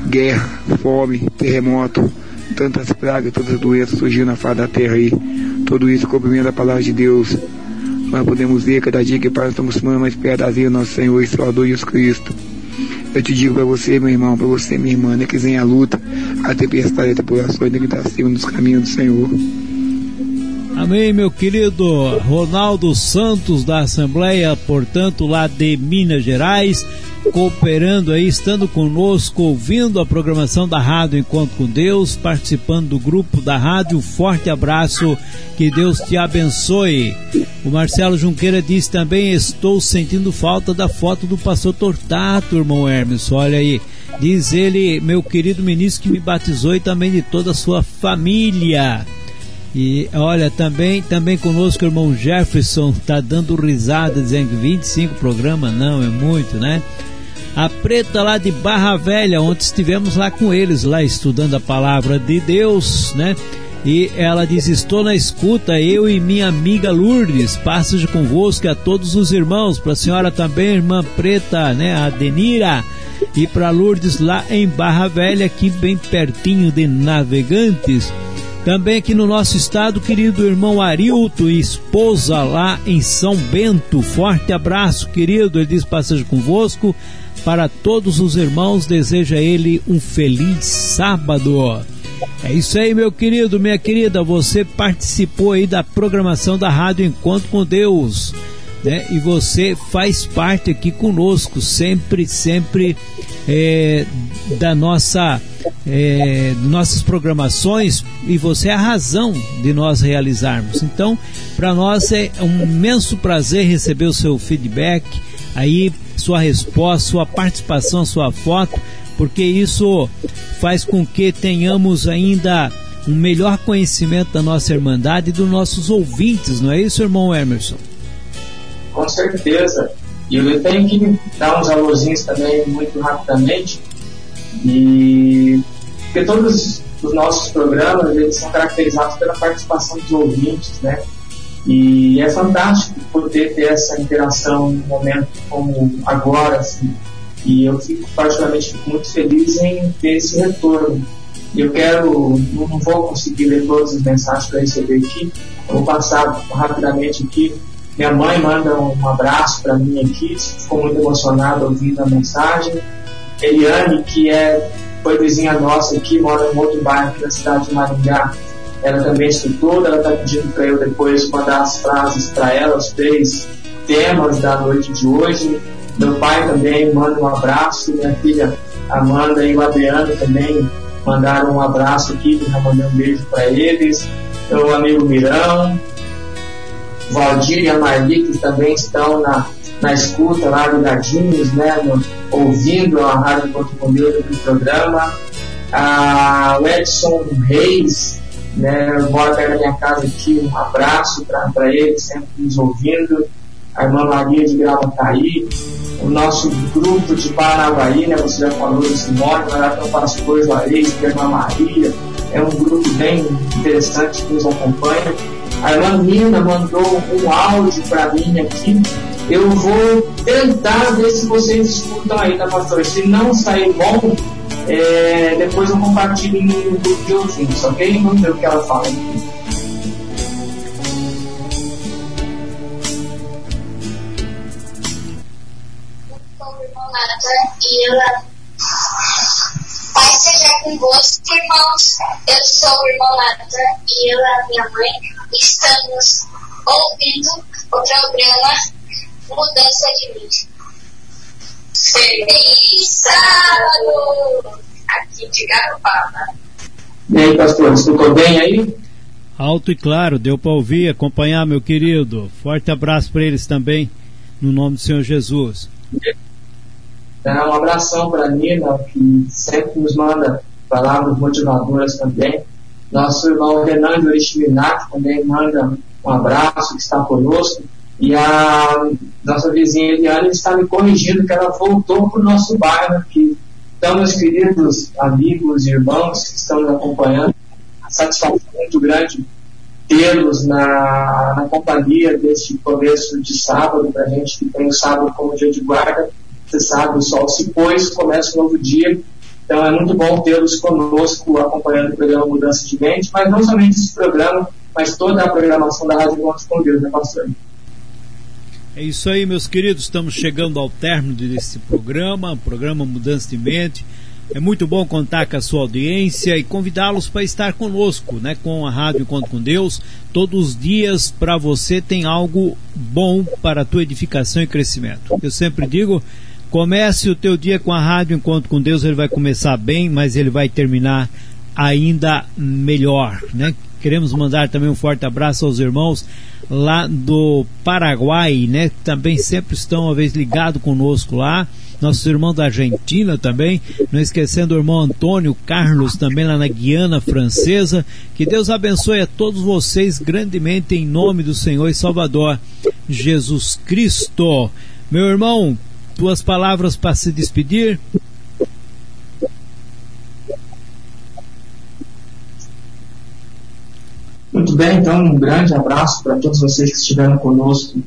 Guerra, fome, terremoto, tantas pragas, tantas doenças surgindo na face da terra aí. Tudo isso cumprimento a palavra de Deus nós podemos ver cada dia que nós estamos tomando mais perto nosso Senhor e Salvador Jesus Cristo. Eu te digo para você, meu irmão, para você, minha irmã, né, que vem a luta, a tempestade, a tripulação, tem que estar acima dos caminhos do Senhor. Amém, meu querido Ronaldo Santos da Assembleia, portanto, lá de Minas Gerais cooperando aí, estando conosco, ouvindo a programação da Rádio Encontro com Deus, participando do grupo da rádio. Forte abraço, que Deus te abençoe. O Marcelo Junqueira diz também: Estou sentindo falta da foto do pastor Tortato, irmão Hermes. Olha aí. Diz ele, meu querido ministro que me batizou e também de toda a sua família. E olha, também também conosco o irmão Jefferson está dando risada, dizendo que 25 programas não, é muito, né? a preta lá de Barra Velha, onde estivemos lá com eles, lá estudando a palavra de Deus, né? E ela diz: Estou na escuta, eu e minha amiga Lourdes, passagem convosco a todos os irmãos, para a senhora também, irmã preta, né? A Denira, e para Lourdes lá em Barra Velha, aqui bem pertinho de Navegantes. Também aqui no nosso estado, querido irmão Arilto e esposa lá em São Bento. Forte abraço, querido. Ele diz passagem convosco para todos os irmãos, deseja ele um feliz sábado. É isso aí, meu querido, minha querida. Você participou aí da programação da Rádio Encontro com Deus, né? E você faz parte aqui conosco, sempre, sempre é, da nossa, é, nossas programações. E você é a razão de nós realizarmos. Então, para nós é um imenso prazer receber o seu feedback aí sua resposta, sua participação, sua foto, porque isso faz com que tenhamos ainda um melhor conhecimento da nossa irmandade e dos nossos ouvintes, não é isso, irmão Emerson? Com certeza. E eu tenho que dar uns alôzinhos também muito rapidamente. E porque todos os nossos programas eles são caracterizados pela participação dos ouvintes, né? E é fantástico poder ter essa interação num momento como agora, assim. E eu fico particularmente muito feliz em ter esse retorno. Eu quero, não vou conseguir ler todas as mensagens para receber aqui, eu vou passar rapidamente aqui minha mãe manda um abraço para mim aqui, ficou muito emocionada ouvindo a mensagem. Eliane, que é, foi vizinha nossa aqui, mora em outro bairro aqui da cidade de Maringá, ela também escutou, ela está pedindo para eu depois mandar as frases para ela, os três temas da noite de hoje. Meu pai também manda um abraço, minha filha Amanda e o Adriano também mandaram um abraço aqui, já mandei um beijo para eles. Meu amigo Mirão, Valdir e a Marli, que também estão na, na escuta lá ligadinhos, né, no, ouvindo a Rádio Encontro com Deus do programa. A, o Edson Reis, né, mora perto da minha casa aqui, um abraço para ele, sempre nos ouvindo. A irmã Maria de Gravataí, o nosso grupo de Paranavaí, né, você já falou do Simone, mas lá o Pastor Juarez, a irmã Maria, é um grupo bem interessante que nos acompanha. A irmã Nina mandou um áudio para mim aqui. Eu vou tentar ver se vocês escutam aí, tá, pastor? Se não sair bom, é, depois eu compartilho no grupo de ouvintes, ok? Vamos ver o que ela fala e ela Pai seja convosco, irmãos. Eu sou o irmão Nathan e ela, minha mãe, estamos ouvindo o programa Mudança de Mente. Feliz sábado! Aqui de Garopaba. E aí, pastor, escutou bem aí? Alto e claro, deu para ouvir, acompanhar, meu querido. Forte abraço para eles também, no nome do Senhor Jesus. um abração para a Nina, que sempre nos manda palavras motivadoras também. Nosso irmão Renan de Oriximiná, também manda um abraço, que está conosco. E a nossa vizinha Eliane está me corrigindo que ela voltou para o nosso bairro aqui. Então, meus queridos amigos e irmãos que estão nos acompanhando, a satisfação muito grande tê-los na, na companhia deste começo de sábado, para a gente que tem o sábado como dia de guarda. Você sabe, o sol se pôs, começa um novo dia, então é muito bom tê-los conosco acompanhando o programa Mudança de Mente, mas não somente esse programa, mas toda a programação da Rádio Encontros com Deus, né, pastor? É isso aí, meus queridos, estamos chegando ao término desse programa, programa Mudança de Mente. É muito bom contar com a sua audiência e convidá-los para estar conosco, né, com a Rádio Encontro com Deus. Todos os dias para você tem algo bom para a tua edificação e crescimento. Eu sempre digo, Comece o teu dia com a rádio Encontro com Deus, ele vai começar bem, mas ele vai terminar ainda melhor, né? Queremos mandar também um forte abraço aos irmãos lá do Paraguai, né? Também sempre estão, uma vez, ligados conosco lá. Nossos irmãos da Argentina também. Não esquecendo o irmão Antônio Carlos, também lá na Guiana Francesa. Que Deus abençoe a todos vocês grandemente em nome do Senhor e Salvador Jesus Cristo. Meu irmão, tuas palavras para se despedir? Muito bem, então um grande abraço para todos vocês que estiveram conosco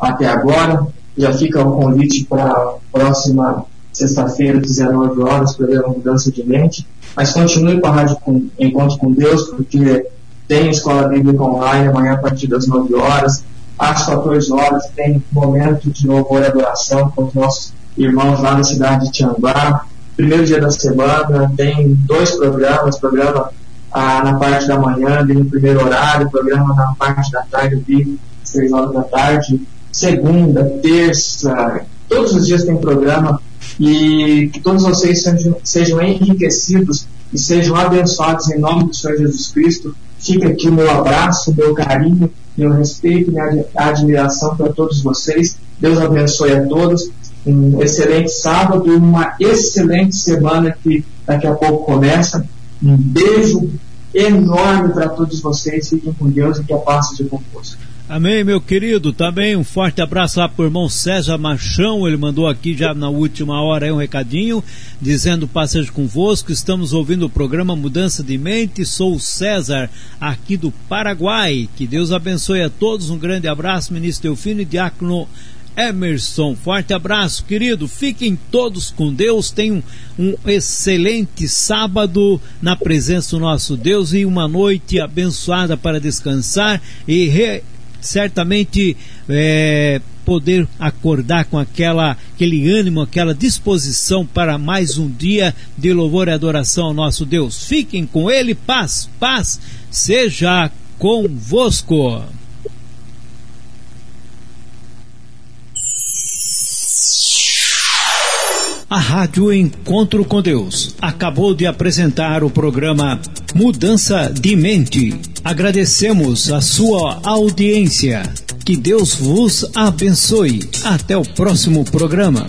até agora. Já fica o convite para a próxima sexta-feira, 19 horas, para mudança de mente. Mas continue com a Rádio com, Encontro com Deus, porque tem Escola Bíblica Online amanhã a partir das 9 horas às 14 horas tem momento de louvor e adoração com os nossos irmãos lá na cidade de Tianguá. Primeiro dia da semana tem dois programas, programa ah, na parte da manhã, no primeiro horário, programa na parte da tarde, vi seis horas da tarde, segunda, terça, todos os dias tem programa e que todos vocês sejam, sejam enriquecidos e sejam abençoados em nome do Senhor Jesus Cristo. Fica aqui o meu abraço, meu carinho meu respeito minha admiração para todos vocês. Deus abençoe a todos. um excelente sábado, uma excelente semana que daqui a pouco começa. Um beijo enorme para todos vocês. Fiquem com Deus e que a paz seja convosco. Amém, meu querido. Também um forte abraço lá pro irmão César Machão. Ele mandou aqui já na última hora aí um recadinho, dizendo passeio convosco. Estamos ouvindo o programa Mudança de Mente. Sou o César, aqui do Paraguai. Que Deus abençoe a todos. Um grande abraço, ministro Teofino e diácono Emerson. Forte abraço, querido. Fiquem todos com Deus. Tenham um excelente sábado na presença do nosso Deus e uma noite abençoada para descansar e re certamente é, poder acordar com aquela, aquele ânimo, aquela disposição para mais um dia de louvor e adoração ao nosso Deus. Fiquem com Ele, paz, paz, seja convosco. A Rádio Encontro com Deus acabou de apresentar o programa Mudança de Mente. Agradecemos a sua audiência. Que Deus vos abençoe. Até o próximo programa.